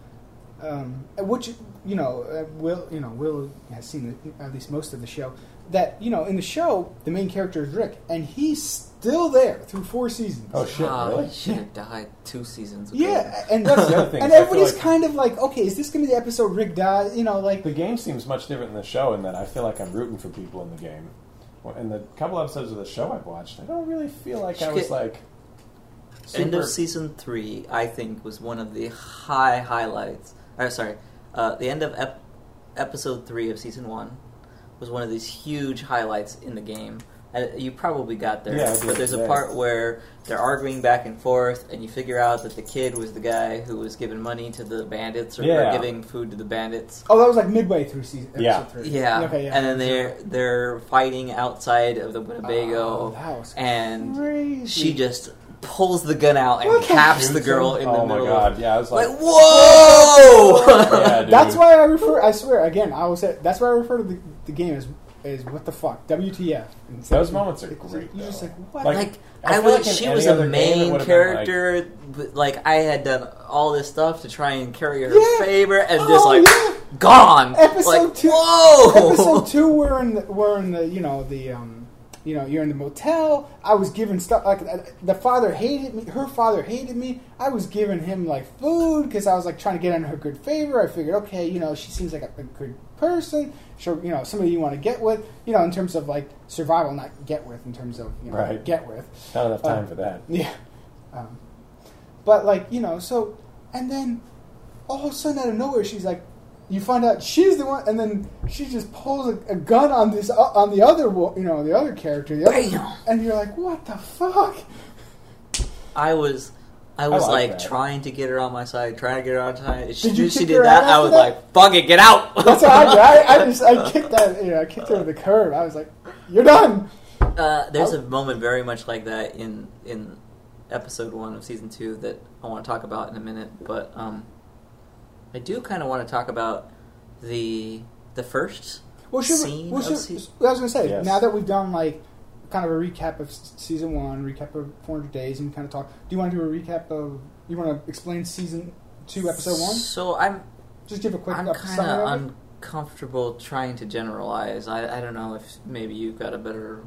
um, which you know, uh, Will you know Will has seen the, at least most of the show. That you know, in the show, the main character is Rick, and he's still there through four seasons. Oh shit! Ah, really? he should have died two seasons ago. yeah, and That's the other thing, And is I feel everybody's like- kind of like, okay, is this going to be the episode Rick dies? You know, like The game seems much different than the show in that I feel like I'm rooting for people in the game. Well, In the couple episodes of the show I've watched, I don't really feel like I was get- like. End of season three, I think, was one of the high highlights. Or sorry, uh, the end of ep- episode three of season one was one of these huge highlights in the game. Uh, you probably got there, Yeah, but there's a yeah. part where they're arguing back and forth, and you figure out that the kid was the guy who was giving money to the bandits or, or giving food to the bandits. oh, that was like midway through season episode Yeah. three. Yeah. okay, yeah. and then they're they're fighting outside of the Winnebago, Oh, that was and crazy. she just pulls the gun out and What caps the girl in the oh middle. my god! Yeah, I was like, Like, whoa! Yeah. That's why I refer. I swear again. I will say that's why I refer to the, the game as as what the fuck WTF. And it's Those like- moments are great, You're just like what? Like- like I I, feel was, like she was a other game, it main would've like- character. but like I had done all this stuff to try and carry her Yeah. favor, and Oh, just like yeah. gone. Episode like, two- Whoa! episode two, we're in the, we're in the you know the um you know you're in the motel. I was given stuff like uh, the father hated me. Her father hated me. I was giving him like food because I was like trying to get in her good favor. I figured, okay, you know, she seems like a, a good person. Sure, you know, somebody you want to get with. You know, in terms of like survival, not get with. In terms of you know, Right. get with. not enough time Uh, for that. Yeah. Um, but like you know, so and then all of a sudden out of nowhere, she's like, you find out she's the one, and then she just pulls a, a gun on this uh, on the other you know the other character, the other, Bam! and you're like, what the fuck? I was. I was like like, trying to get her on my side, trying to get her on my side. She, Did you she did that. I was that? like, "Fuck it, get out!" That's what I did. I, I just I kicked that you know I kicked her to the curb. I was like, you're done. Uh, there's a moment very much like that in in episode one of season two that I want to talk about in a minute, but um, I do kind of want to talk about the the first Well, should we, scene well, of should, season. I was gonna say Yes. now that we've done like kind of a recap of season one, recap of 400 days, and kind of talk. Do you want to do a recap of? You want to explain season two, episode one? So I'm Just give a quick I'm kind of uncomfortable trying to generalize. I I don't know if maybe you've got a better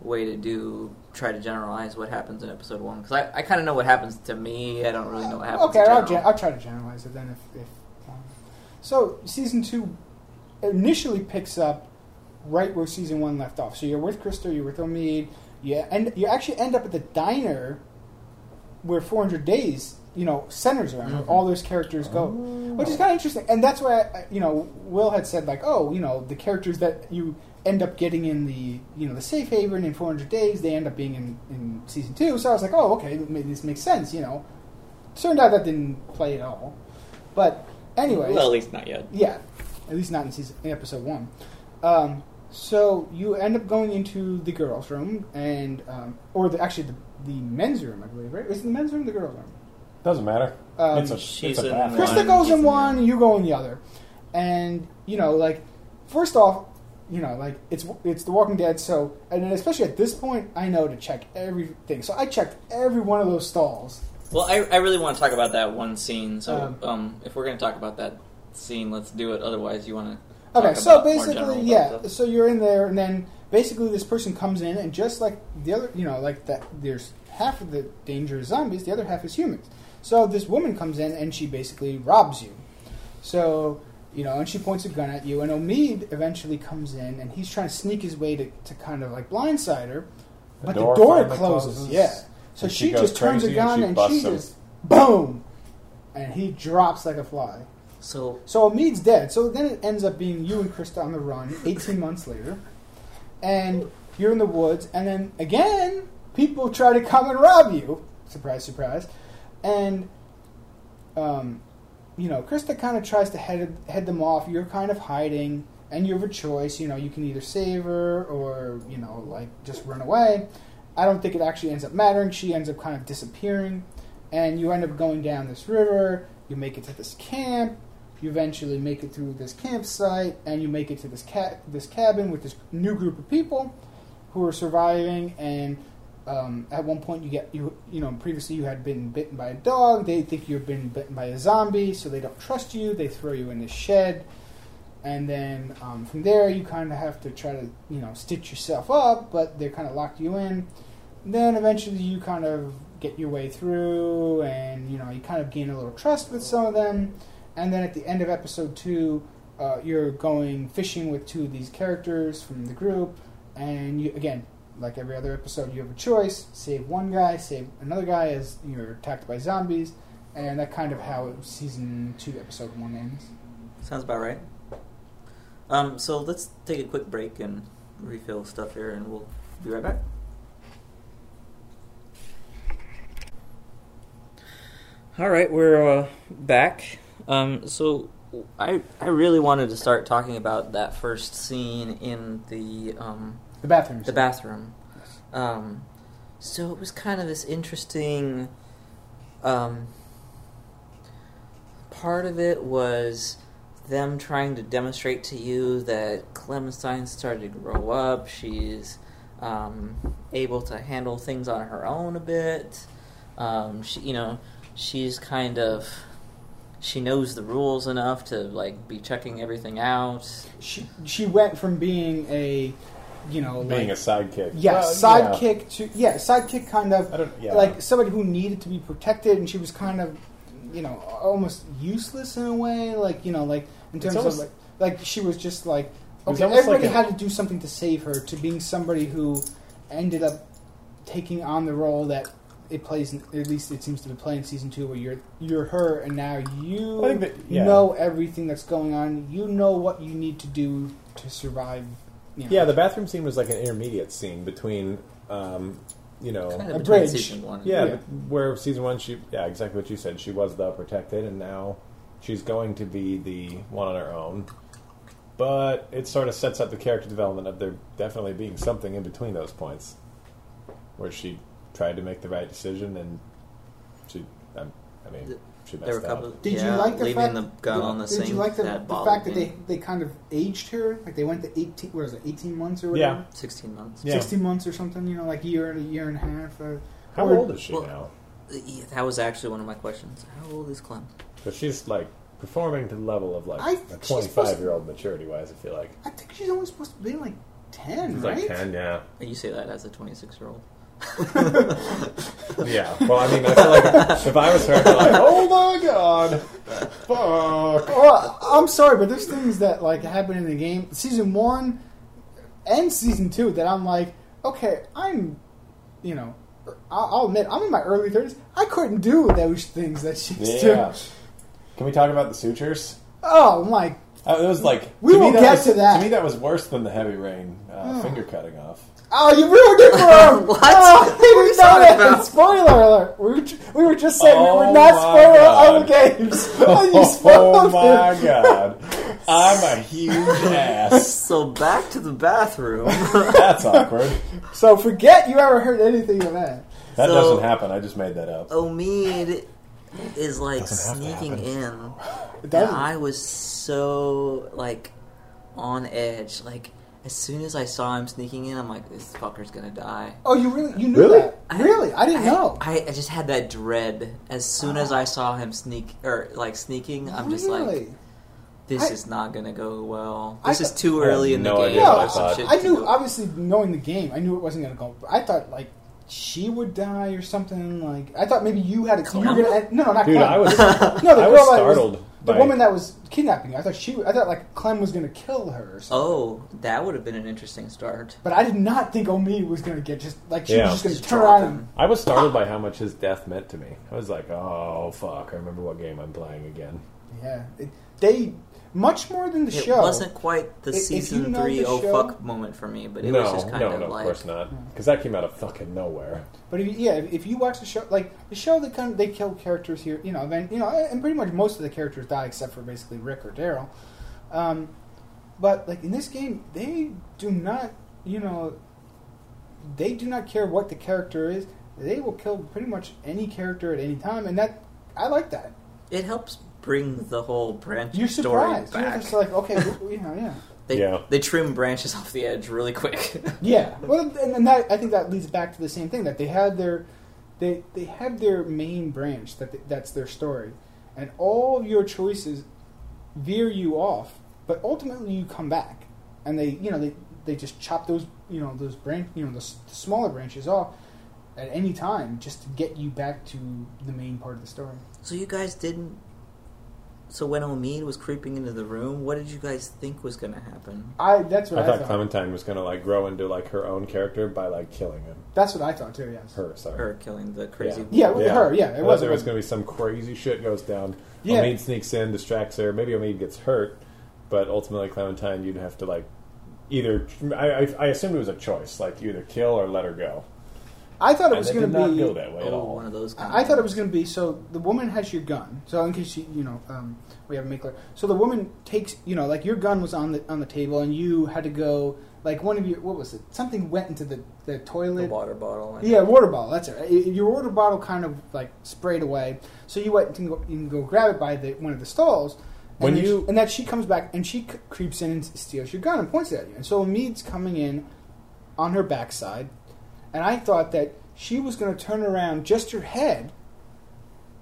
way to do try to generalize what happens in episode one because I, I kind of know what happens to me. I don't really know what happens. Okay, I'll, gen- I'll try to generalize it then. If, if um, so, season two initially picks up right where season one left off. So you're with Christa, you're with Omid, you and you actually end up at the diner where 400 Days, you know, centers around, where Mhm. all those characters go, which is kind of interesting. And that's why, I, you know, Will had said like, oh, you know, the characters that you end up getting in the, you know, the safe haven in 400 Days, they end up being in, in season two. So I was like, oh, okay, maybe this makes sense, you know. Turned out that didn't play at all. But anyway, Well, at least not yet. yeah, at least not in season in episode one. Um, so you end up going into the girls' room and, um, or the, actually the, the men's room, I believe, right? Is it the men's room, or the girls' room? Doesn't matter. Um, it's a she's it's a in bathroom. one. Christa goes he's in in one, the- you go in the other, and you know, like, first off, you know, like it's it's The Walking Dead. So, and then especially at this point, I know to check everything. So I checked every one of those stalls. Well, I, I really want to talk about that one scene. So, Um, um, if we're going to talk about that scene, let's do it. Otherwise, you want to. Okay, so basically, yeah. So you're in there, and then basically this person comes in, and just like the other, you know, like that, there's half of the danger is zombies, the other half is humans. So this woman comes in, and she basically robs you. So you know, and she points a gun at you, and Omid eventually comes in, and he's trying to sneak his way to, to kind of like blindside her, The but door the door closes. closes, Yeah. So and she, she just turns a crazy and gun, she and she just boom, and he drops like a fly. So, So Omid's dead. So then it ends up being you and Christa on the run 18 months later. And you're in the woods. And then again, people try to come and rob you. Surprise, surprise. And, um, you know, Christa kind of tries to head, head them off. You're kind of hiding. And you have a choice. You know, you can either save her or, you know, like just run away. I don't think it actually ends up mattering. She ends up kind of disappearing. And you end up going down this river. You make it to this camp you eventually make it through this campsite and you make it to this ca- this cabin with this new group of people who are surviving and um, at one point you get you you know previously you had been bitten by a dog. They think you've been bitten by a zombie so they don't trust you. They throw you in this shed. And then um, from there you kind of have to try to you know stitch yourself up but they're kind of lock you in. Then eventually you kind of get your way through and you know you kind of gain a little trust with some of them and then at the end of episode two, uh, you're going fishing with two of these characters from the group, and you again, like every other episode, you have a choice: save one guy, save another guy as you're attacked by zombies, and that kind of how season two, episode one ends. sounds about right. Um, so let's take a quick break and refill stuff here, and we'll be right back. All right, we're uh, back. Um, so I I really wanted to start talking about that first scene in the um, The bathroom. the bathroom. Um, so it was kind of this interesting. Um, part of it was them trying to demonstrate to you that Clementine started to grow up. She's um, able to handle things on her own a bit. Um, she, you know, she's kind of she knows the rules enough to like be checking everything out. She she went from being a, you know, Being a sidekick. yeah Well, sidekick to yeah sidekick kind of I don't. Yeah. like somebody who needed to be protected, and she was kind of, you know, almost useless in a way. Like you know, like in terms almost- of like, like she was just like okay, almost everybody like a- had to do something to save her. To being somebody who ended up taking on the role that it plays. in- At least it seems to be playing season two, where you're you're her, and now you that- yeah. know everything that's going on. You know what you need to do to survive. You know. yeah, the bathroom scene was like an intermediate scene between, um, you know, Kind A of between bridge. season one. yeah, Yeah. where season one, she yeah, exactly what you said. She was the protected, and now she's going to be the one on her own. But it sort of sets up the character development of there definitely being something in between those points, where she tried to make the right decision, and she, um, I mean, Th- she There were a messed couple. up. Did yeah, you like the leaving fact, the gun did, on the did you like the, that the bothered fact that me. they, they kind of aged her? Like they went to eighteen, what is it, eighteen months or Yeah. sixteen months. Yeah. Sixteen months or something. You know, like a year and a year and a half. Uh, How or- old is she well- now? Yeah, that was actually one of my questions. How old is Clem? But she's like performing to the level of like I a think she's supposed to- twenty-five-year-old maturity-wise. I feel like I think she's only supposed to be like ten, she's right? like ten, yeah. And you say that as a twenty-six-year-old. Yeah. Well, I mean, I feel like if I was her, I'd be like, oh my god, fuck. Well, I'm sorry, but there's things that like happen in the game, season one and season two, that I'm like, okay, I'm, you know, I'll, admit I'm in my early thirties. I couldn't do those things that she's doing. Can we talk about the sutures? Oh my Uh, it was like We will get was, to that. To me, that was worse than the heavy rain uh, Oh. finger cutting off. Oh, you ruined it for him! What? Oh, he What are you didn't know talking that. about? Spoiler alert. We were, ju- we were just saying we Oh were not my spoiler other games. and you Oh my it. god, I'm a huge ass. So back to the bathroom. That's awkward. So forget you ever heard anything of that. That So- doesn't happen. I just made that up. Omid is like Doesn't sneaking in, It and. I was so like on edge. Like as soon as I saw him sneaking in, I'm like, this fucker's gonna die. Oh, you really you knew Really? that? Really? I didn't know. I, I just had that dread as soon as I oh. saw him sneak or like sneaking. I'm just like, this I- is not gonna go well. I This is too I have early in the no game. idea what I thought. I knew, obviously, knowing the game, I knew it wasn't going to go. I thought like she would die or something. Like I thought maybe you had to. You were gonna, no, no, not Dude, Clem. I was no, the I girl was that startled. The by- woman that was kidnapping you. I thought she. I thought like Clem was going to kill her or something. Oh, that would have been an interesting start. But I did not think Omi was going to get just like she Yeah. was just going to Just turn drop around him. and. I was startled by how much his death meant to me. I was like, oh fuck! I remember what game I'm playing again. Yeah, it, they much more than the It show. It wasn't quite the If- if you season know three the oh show- fuck moment for me, but it no, was just kind of like no, of no, like of course not, because that came out of fucking nowhere. But if, yeah, if, if you watch the show, like the show, they kind of they kill characters here, you know, then you know, and pretty much most of the characters die except for basically Rick or Daryl. Um, but like in this game, they do not, you know, they do not care what the character is. They will kill pretty much any character at any time, and that I like that. it helps bring the whole branch You're story surprised. You're back. just like, okay, you know, yeah. They Yeah. they trim branches off the edge really quick. Yeah, well, and, and that I think that leads back to the same thing that they had their they they have their main branch that they, that's their story, and all of your choices veer you off, but ultimately you come back, and they you know they they just chop those you know those branch you know the, s- the smaller branches off at any time just to get you back to the main part of the story. so you guys didn't. So when Omid was creeping into the room, what did you guys think was going to happen? I that's what I I, thought thought. Clementine was gonna like grow into like her own character by like killing him. That's what I thought too. Yes. Her, sorry. Her killing the crazy. Yeah, with her. Yeah, it thought was. there was going to be some crazy shit goes down. Yeah. Omid sneaks in, distracts her. Maybe Omid gets hurt, but ultimately Clementine, you'd have to like either. I, I, I assumed it was a choice, like you either kill or let her go. I thought it was going did to not be go that way at Oh, all. one of those. Kind I I thought it was going to be so the woman has your gun. So in case she, you know, um, we have a maker. So the woman takes, you know, like your gun was on the on the table, and you had to go. Like one of your, what was it? Something went into the the the toilet. water bottle. and- Yeah, water bottle. That's it. Your water bottle kind of like sprayed away. So you went and go, you can go grab it by the one of the stalls. And When you- she, and that she comes back and she c- creeps in and steals your gun and points it at you. And so Mead's coming in on her backside, and I thought that she was going to turn around just her head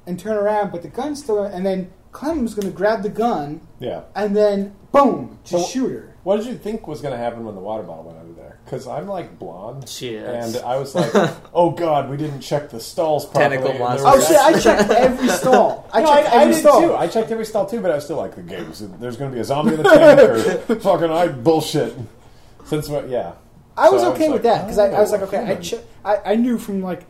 and turn around, but the gun's still. And then Clem was going to grab the gun Yeah. and then boom, to So- shoot her. What did you think was going to happen when the water bottle went under there? Because I'm like blonde, Shit. and I was like, "Oh God, we didn't check the stalls properly." Tentacle and monster. Oh was shit! I checked every stall. I No, checked I, I every did stall. too. I checked every stall too, but I was still like, the games. There's going to be a zombie in the tank or fucking I bullshit. Since what? Yeah. I was So I okay was with like, that because I, oh, I was oh, like, okay, I, human. che- I I knew from like,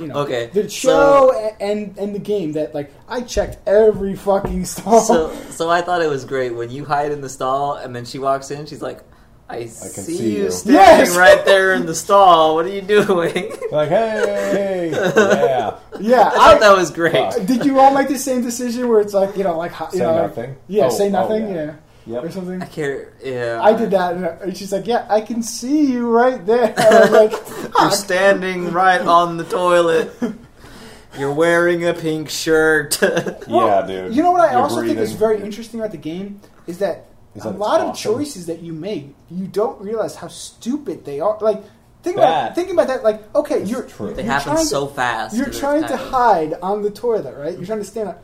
you know, Okay, the show a- and and the game that like I checked every fucking stall. So, so I thought it was great when you hide in the stall and then she walks in. She's like, "I, see, see you you." standing Yes! right there in the stall. What are you doing?" Like, hey, yeah. yeah, I thought that was great. Fuck. Did you all make the same decision where it's like you know like hi- you Say know, like- nothing? yeah, Oh, say oh, nothing, yeah. Yeah, Yep. or something. I care. Yeah, I did that, and, uh, and she's like, "Yeah, I can see you right there." I was like, You're "Fuck." standing right on the toilet. You're wearing a pink shirt. yeah, dude. You know what I You're also think is very interesting about the game is that Is a that it's lot of choices that you make, you don't realize how stupid they are. Like think about thinking about that. Like okay, is you're true. they you're happen trying so to, fast. You're trying to hide on the toilet, right? You're trying to stand up.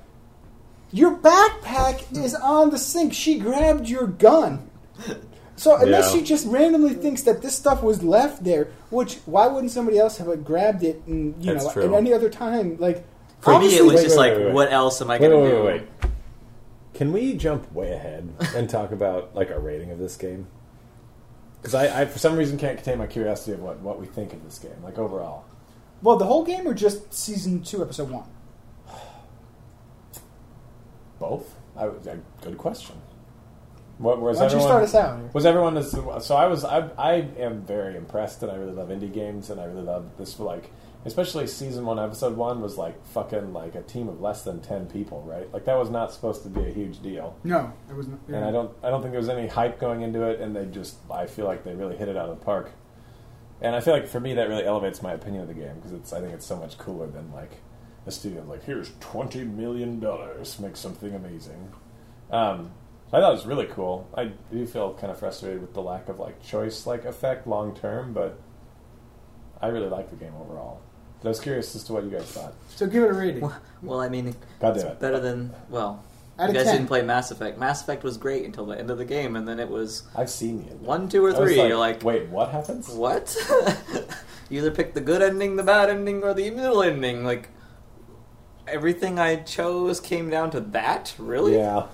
Your backpack is on the sink. She grabbed your gun. So unless Yeah. she just randomly thinks that this stuff was left there, which why wouldn't somebody else have like, grabbed it and you That's know true. at any other time? Like For me, it was Wait, just wait, like, wait, wait. what else am I going to wait, do? wait, wait. Can we jump way ahead and talk about like our rating of this game? Because I, I, for some reason, can't contain my curiosity of what, what we think of this game, like overall. Well, the whole game or just season two, episode one? Both. I, a good question. What was Why don't you start us out? Was everyone as, so? I was. I, I am very impressed, and I really love indie games, and I really love this. Like, especially season one, episode one was like fucking like a team of less than ten people, right? Like that was not supposed to be a huge deal. No, it was not. and I don't I don't think there was any hype going into it, and they just I feel like they really hit it out of the park. And I feel like for me that really elevates my opinion of the game because it's I think it's so much cooler than like a studio like here's twenty million dollars make something amazing. Um, I thought it was really cool. I do feel kind of frustrated with the lack of like choice like effect long term, but I really like the game overall. But I was curious as to what you guys thought. So give it a rating. Well, well, I mean, God damn it. better than well. Out you guys 10. didn't play Mass Effect. Mass Effect was great until the end of the game, and then it was I've seen the end. one, two, or I was three. You're like, wait, what happens? what? you either pick the good ending, the bad ending, or the middle ending. Like everything I chose came down to that. Really? Yeah.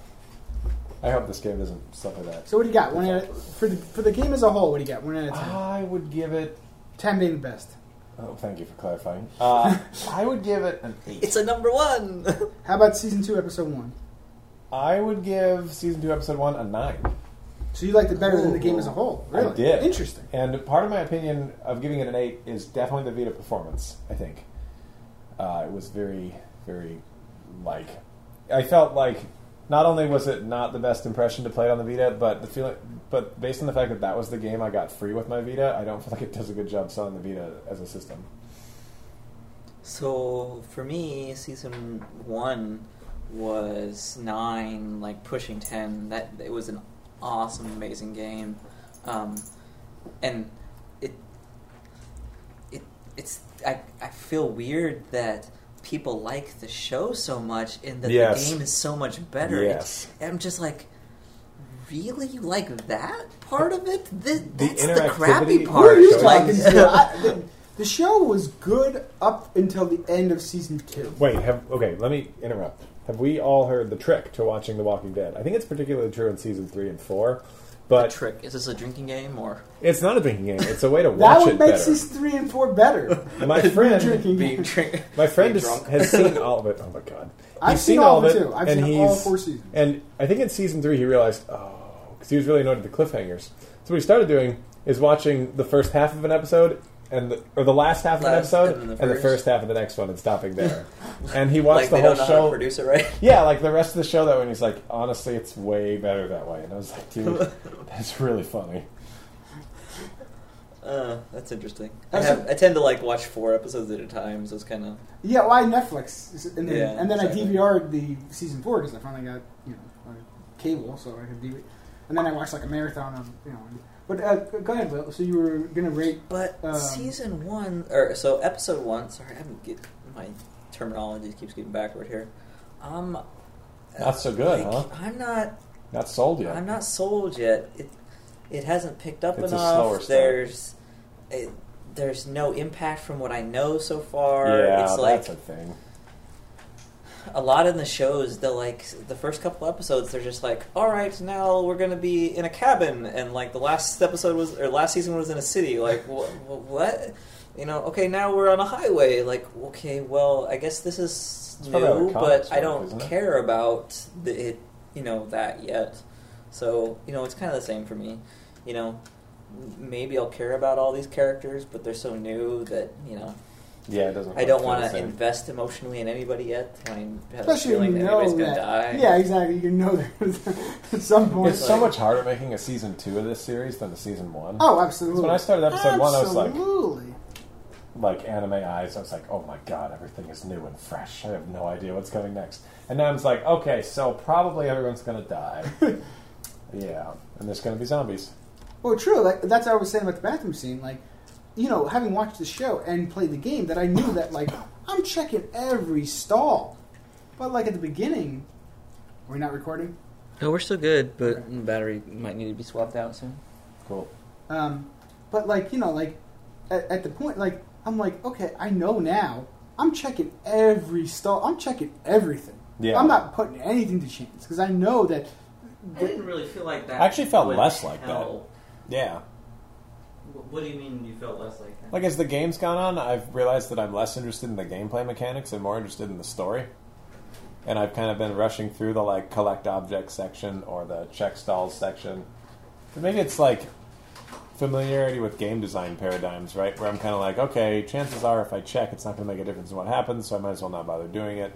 I hope this game doesn't suffer that. So what do you got? One out of, for the for the game as a whole. What do you got? One out of ten. I would give it. ten being the best. Oh, thank you for clarifying. Uh, I would give it an eight. It's a number one. How about season two, episode one? I would give season two, episode one, a nine. So you liked it better than the game as a whole? Really? I did. Interesting. And part of my opinion of giving it an eight is definitely the Vita performance. I think uh, it was very, very like I felt like not only was it not the best impression to play it on the Vita, but the feeling, but based on the fact that that was the game I got free with my Vita, I don't feel like it does a good job selling the Vita as a system. So for me, season one was nine, like pushing ten. That it was an awesome, amazing game, um, and it it it's I I feel weird that people like the show so much and that Yes. the game is so much better. It- I'm just like. Really, you like that part of it? Th- The that's the, crappy Who Who part. are you Sure. talking Like- to? I, the, the show was good up until the end of season two. Wait, have okay. Let me interrupt. Have we all heard the trick to watching The Walking Dead? I think it's particularly true in season three and four, but trick. Is this a drinking game or it's not a drinking game. It's a way to watch That watch would it make better. season three and four better. My friend, drinking being game. drink? my friend being has, drunk? has seen all of it. Oh my god, I've He's seen all of it too. I've and seen all four seasons. And I think in season three he realized, oh, because he was really annoyed at the cliffhangers. So what he started doing is watching the first half of an episode. And the, or the last half of an Last episode, and and the, the first first. half of the next one, and stopping there. and he watched like the they whole don't know how to show. produce it right. Yeah, like the rest of the show that way, and he's like, honestly, it's way better that way. And I was like, dude, that's really funny. Uh, that's interesting. I, That's have, I tend to like watch four episodes at a time, so it's kind of Yeah, well, I Netflix, and then, Yeah, and then I. DVR'd the season four because I finally got you know uh, cable, so I could DVR. And then I watched like a marathon of you know. But uh, go ahead, Bill. So you were gonna rate? But Um, season one, or so episode one. Sorry, I'm get my terminology keeps getting backward here. Um, Not so good, like, huh? I'm not. Not sold yet. I'm not sold yet. It it hasn't picked up It's a enough. slower start. There's it, there's no impact from what I know so far. yeah, it's like that's a thing. A lot in the shows they'll like the first couple episodes they're just like all right now we're gonna be in a cabin and like the last episode was or last season was in a city like wh- wh- what? You know okay now we're on a highway like okay well i guess this is It's probably how new the but i don't isn't it? care about the, it you know that yet. So you know it's kind of the same for me. You know maybe i'll care about all these characters but they're so new that you know Yeah, it doesn't. I don't want to invest emotionally in anybody yet. I have Especially a feeling when you that know everybody's that. gonna die. Yeah, exactly. You know that at some point. It's so much harder making a season two of this series than the season one. Oh, absolutely. when I started episode one, I was like- absolutely. Like anime eyes, I was like, "Oh my god, everything is new and fresh. I have no idea what's coming next." And now I'm like, "Okay, so probably everyone's gonna die." yeah, and there's gonna be zombies. Well, true. Like that's what I was saying about the bathroom scene. Like, you know, having watched the show and played the game, that I knew that like I'm checking every stall. But like at the beginning, we're not recording. No, we're still good, but the battery might need to be swapped out soon. Cool. Um, but like you know, like at, at the point, like I'm like, okay, I know now. I'm checking every stall. I'm checking everything. Yeah. I'm not putting anything to chance because I know that. I didn't really feel like that. I actually felt less like that. Yeah. Wh- What do you mean you felt less like that? Like as the game's gone on, I've realized that I'm less interested in the gameplay mechanics and more interested in the story. And I've kind of been rushing through the like collect objects section or the check stalls section. But maybe it's like familiarity with game design paradigms, right? Where I'm kind of like, okay, chances are if I check, it's not going to make a difference in what happens, so I might as well not bother doing it.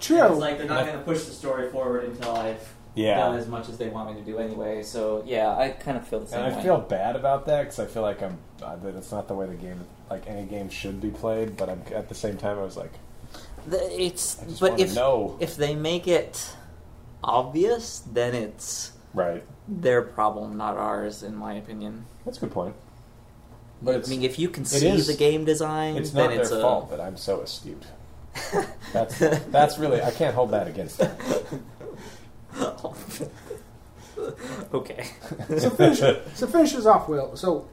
True. It's like they're not going to push the story forward until I've Yeah. done as much as they want me to do anyway. So yeah, I kind of feel the same And I way. feel bad about that because I feel like I'm uh, that it's not the way the game, like any game, should be played. But I'm, at the same time, I was like, The- it's I just but if know. if they make it obvious, then it's Right. their problem, not ours, in my opinion. That's a good point. But I mean, if you can see is- the game design, it's then not their it's a, fault that I'm so astute. That's that's really I can't hold that against them. okay. So finish, so finish us off, Will. So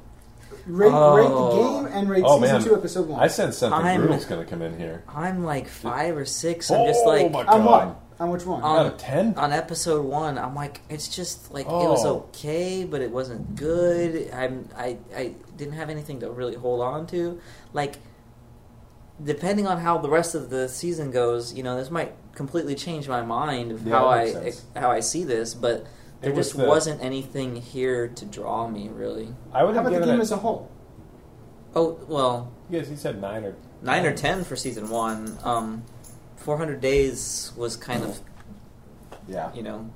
rate, rate the Oh. game and rate Oh, season man. two, episode one. I sense something I'm- brutal's going to come in here. I'm like five or six. I'm just oh like my on god! what? On which one? Out of ten? on episode one, I'm like, it's just like it was Oh. okay, but it wasn't good. I'm I I didn't have anything to really hold on to. Like, depending on how the rest of the season goes, you know, this might completely changed my mind of Yeah, how I sense. how I see this. But there was just the- wasn't anything here to draw me really. I would How have about the given game it. as a whole? Oh well, Yes, he said nine or nine or ten for season one. Um, 400 days was kind of Yeah, you know,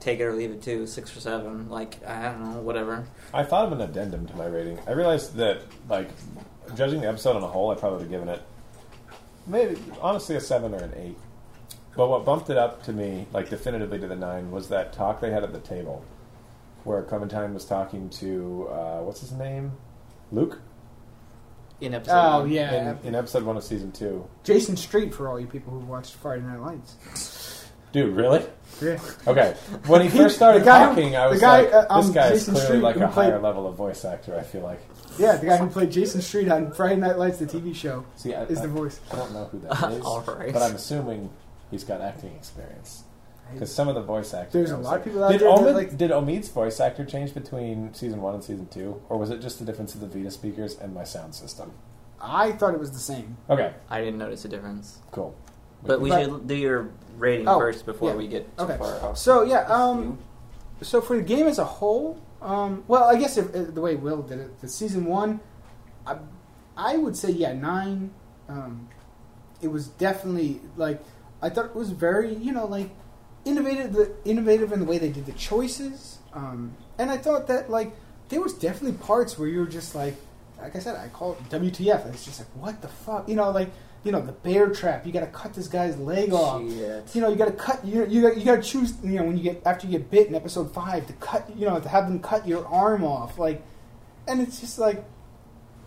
take it or leave it too, six or seven. Like I don't know, whatever. I thought of an addendum to my rating. I realized that, like, judging the episode on a whole, I probably would have given it maybe honestly a seven or an eight. But what bumped it up to me, like definitively to the nine, was that talk they had at the table, where Clementine was talking to uh, what's his name, Luke, In episode. Oh one. yeah, in, in episode one of season two. Jason Street for all you people who watched Friday Night Lights. Dude, really? Yeah. Okay. When he first started The guy talking, I was guy, like, uh, "This um, guy is Jason clearly Street like a played- higher level of voice actor." I feel like. Yeah, the guy who played Jason Street on Friday Night Lights, the TV show, See, I, is I, the voice. I don't know who that is, All right. but I'm assuming he's got acting experience. Because some of the voice actors. There's a was lot of people out did there that, Omid, like- Did Omid's voice actor change between season one and season two, or was it just the difference of the Vita speakers and my sound system? I thought it was the same. Okay, I didn't notice a difference. cool. But we But- should do your rating Oh, first before yeah. we get too Okay. far off. So yeah, um, so for the game as a whole, um, well, I guess if, if the way Will did it, the season one, I, I would say yeah nine. Um, it was definitely like I thought it was very you know like innovative, the innovative in the way they did the choices, um, and I thought that like there was definitely parts where you were just like, like I said, I call it WTF. It's just like what the fuck, you know, like you know the bear trap. You got to cut this guy's leg off Shit. you know, you got to cut. You you got, you got to choose. You know, when you get after you get bit in episode five, to cut. You know, to have them cut your arm off. Like, and it's just like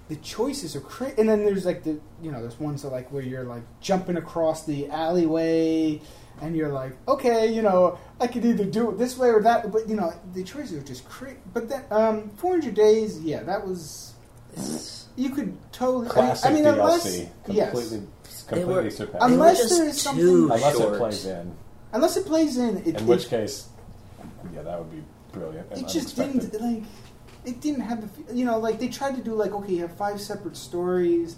the choices are crazy. And then there's like the you know, there's ones that like where you're like jumping across the alleyway, and you're like, okay, you know, I could either do it this way or that. But you know, the choices are just crazy. But then, um, 400 days, yeah, that was. You could totally. Classic I mean, unless DLC. yes, Completely, They completely were- surpassed. Unless there is something- Unless short. it plays in, unless it plays in, it, in it, which case, yeah, that would be brilliant. And it just unexpected. didn't like it didn't have the you know like they tried to do like okay you have five separate stories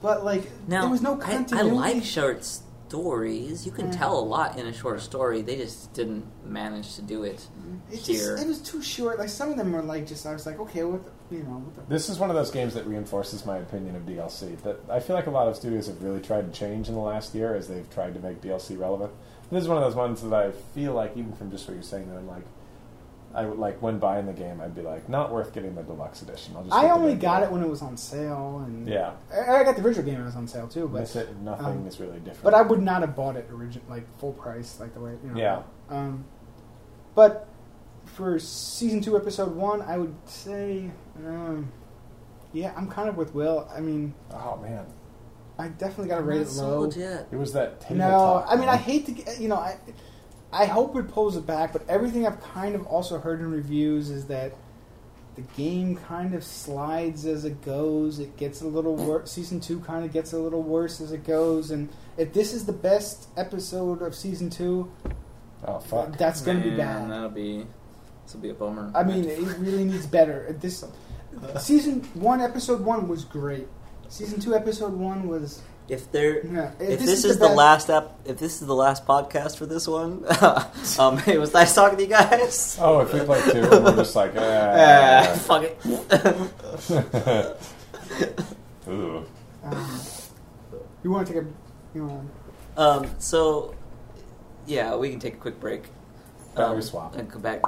but like Now, there was no I, I like short stories. You can Mm. tell a lot in a short story. They just didn't manage to do it. it just here. it was too short like some of them were like just I was like okay what the, you know what the This is one of those games that reinforces my opinion of DLC. That I feel like a lot of studios have really tried to change in the last year as they've tried to make DLC relevant. This is one of those ones that I feel like, even from just what you're saying, that I'm like, I would like when buying the game, I'd be like, not worth getting the deluxe edition. I'll just I only regular. got it when it was on sale and Yeah, I, I got the original game when it was on sale too but it. Nothing um, is really different. but I would not have bought it origin like full price like the way you know Yeah. um but for season two episode one I would say um yeah I'm kind of with Will I mean Oh man, I definitely got to rate it low. sold yet. it was that table No. I mean I hate to get you know I I hope it pulls it back, but everything I've kind of also heard in reviews is that the game kind of slides as it goes. It gets a little worse. Season two kind of gets a little worse as it goes, and if this is the best episode of season two, Oh fuck. that's going to be Man, bad. That'll be. This will be a bummer. I mean, it really needs better. This season one, episode one was great. Season two, episode one was. If there, Yeah, if this, is, the, best- last ep, if this is the last podcast for this one, um, it was nice talking to you guys. Oh, if we play two, we're just like, Ah, eh. fuck it. Ooh. Um, you want to take a, you know, um, so, yeah, we can take a quick break. Battery Um, swap. And come back.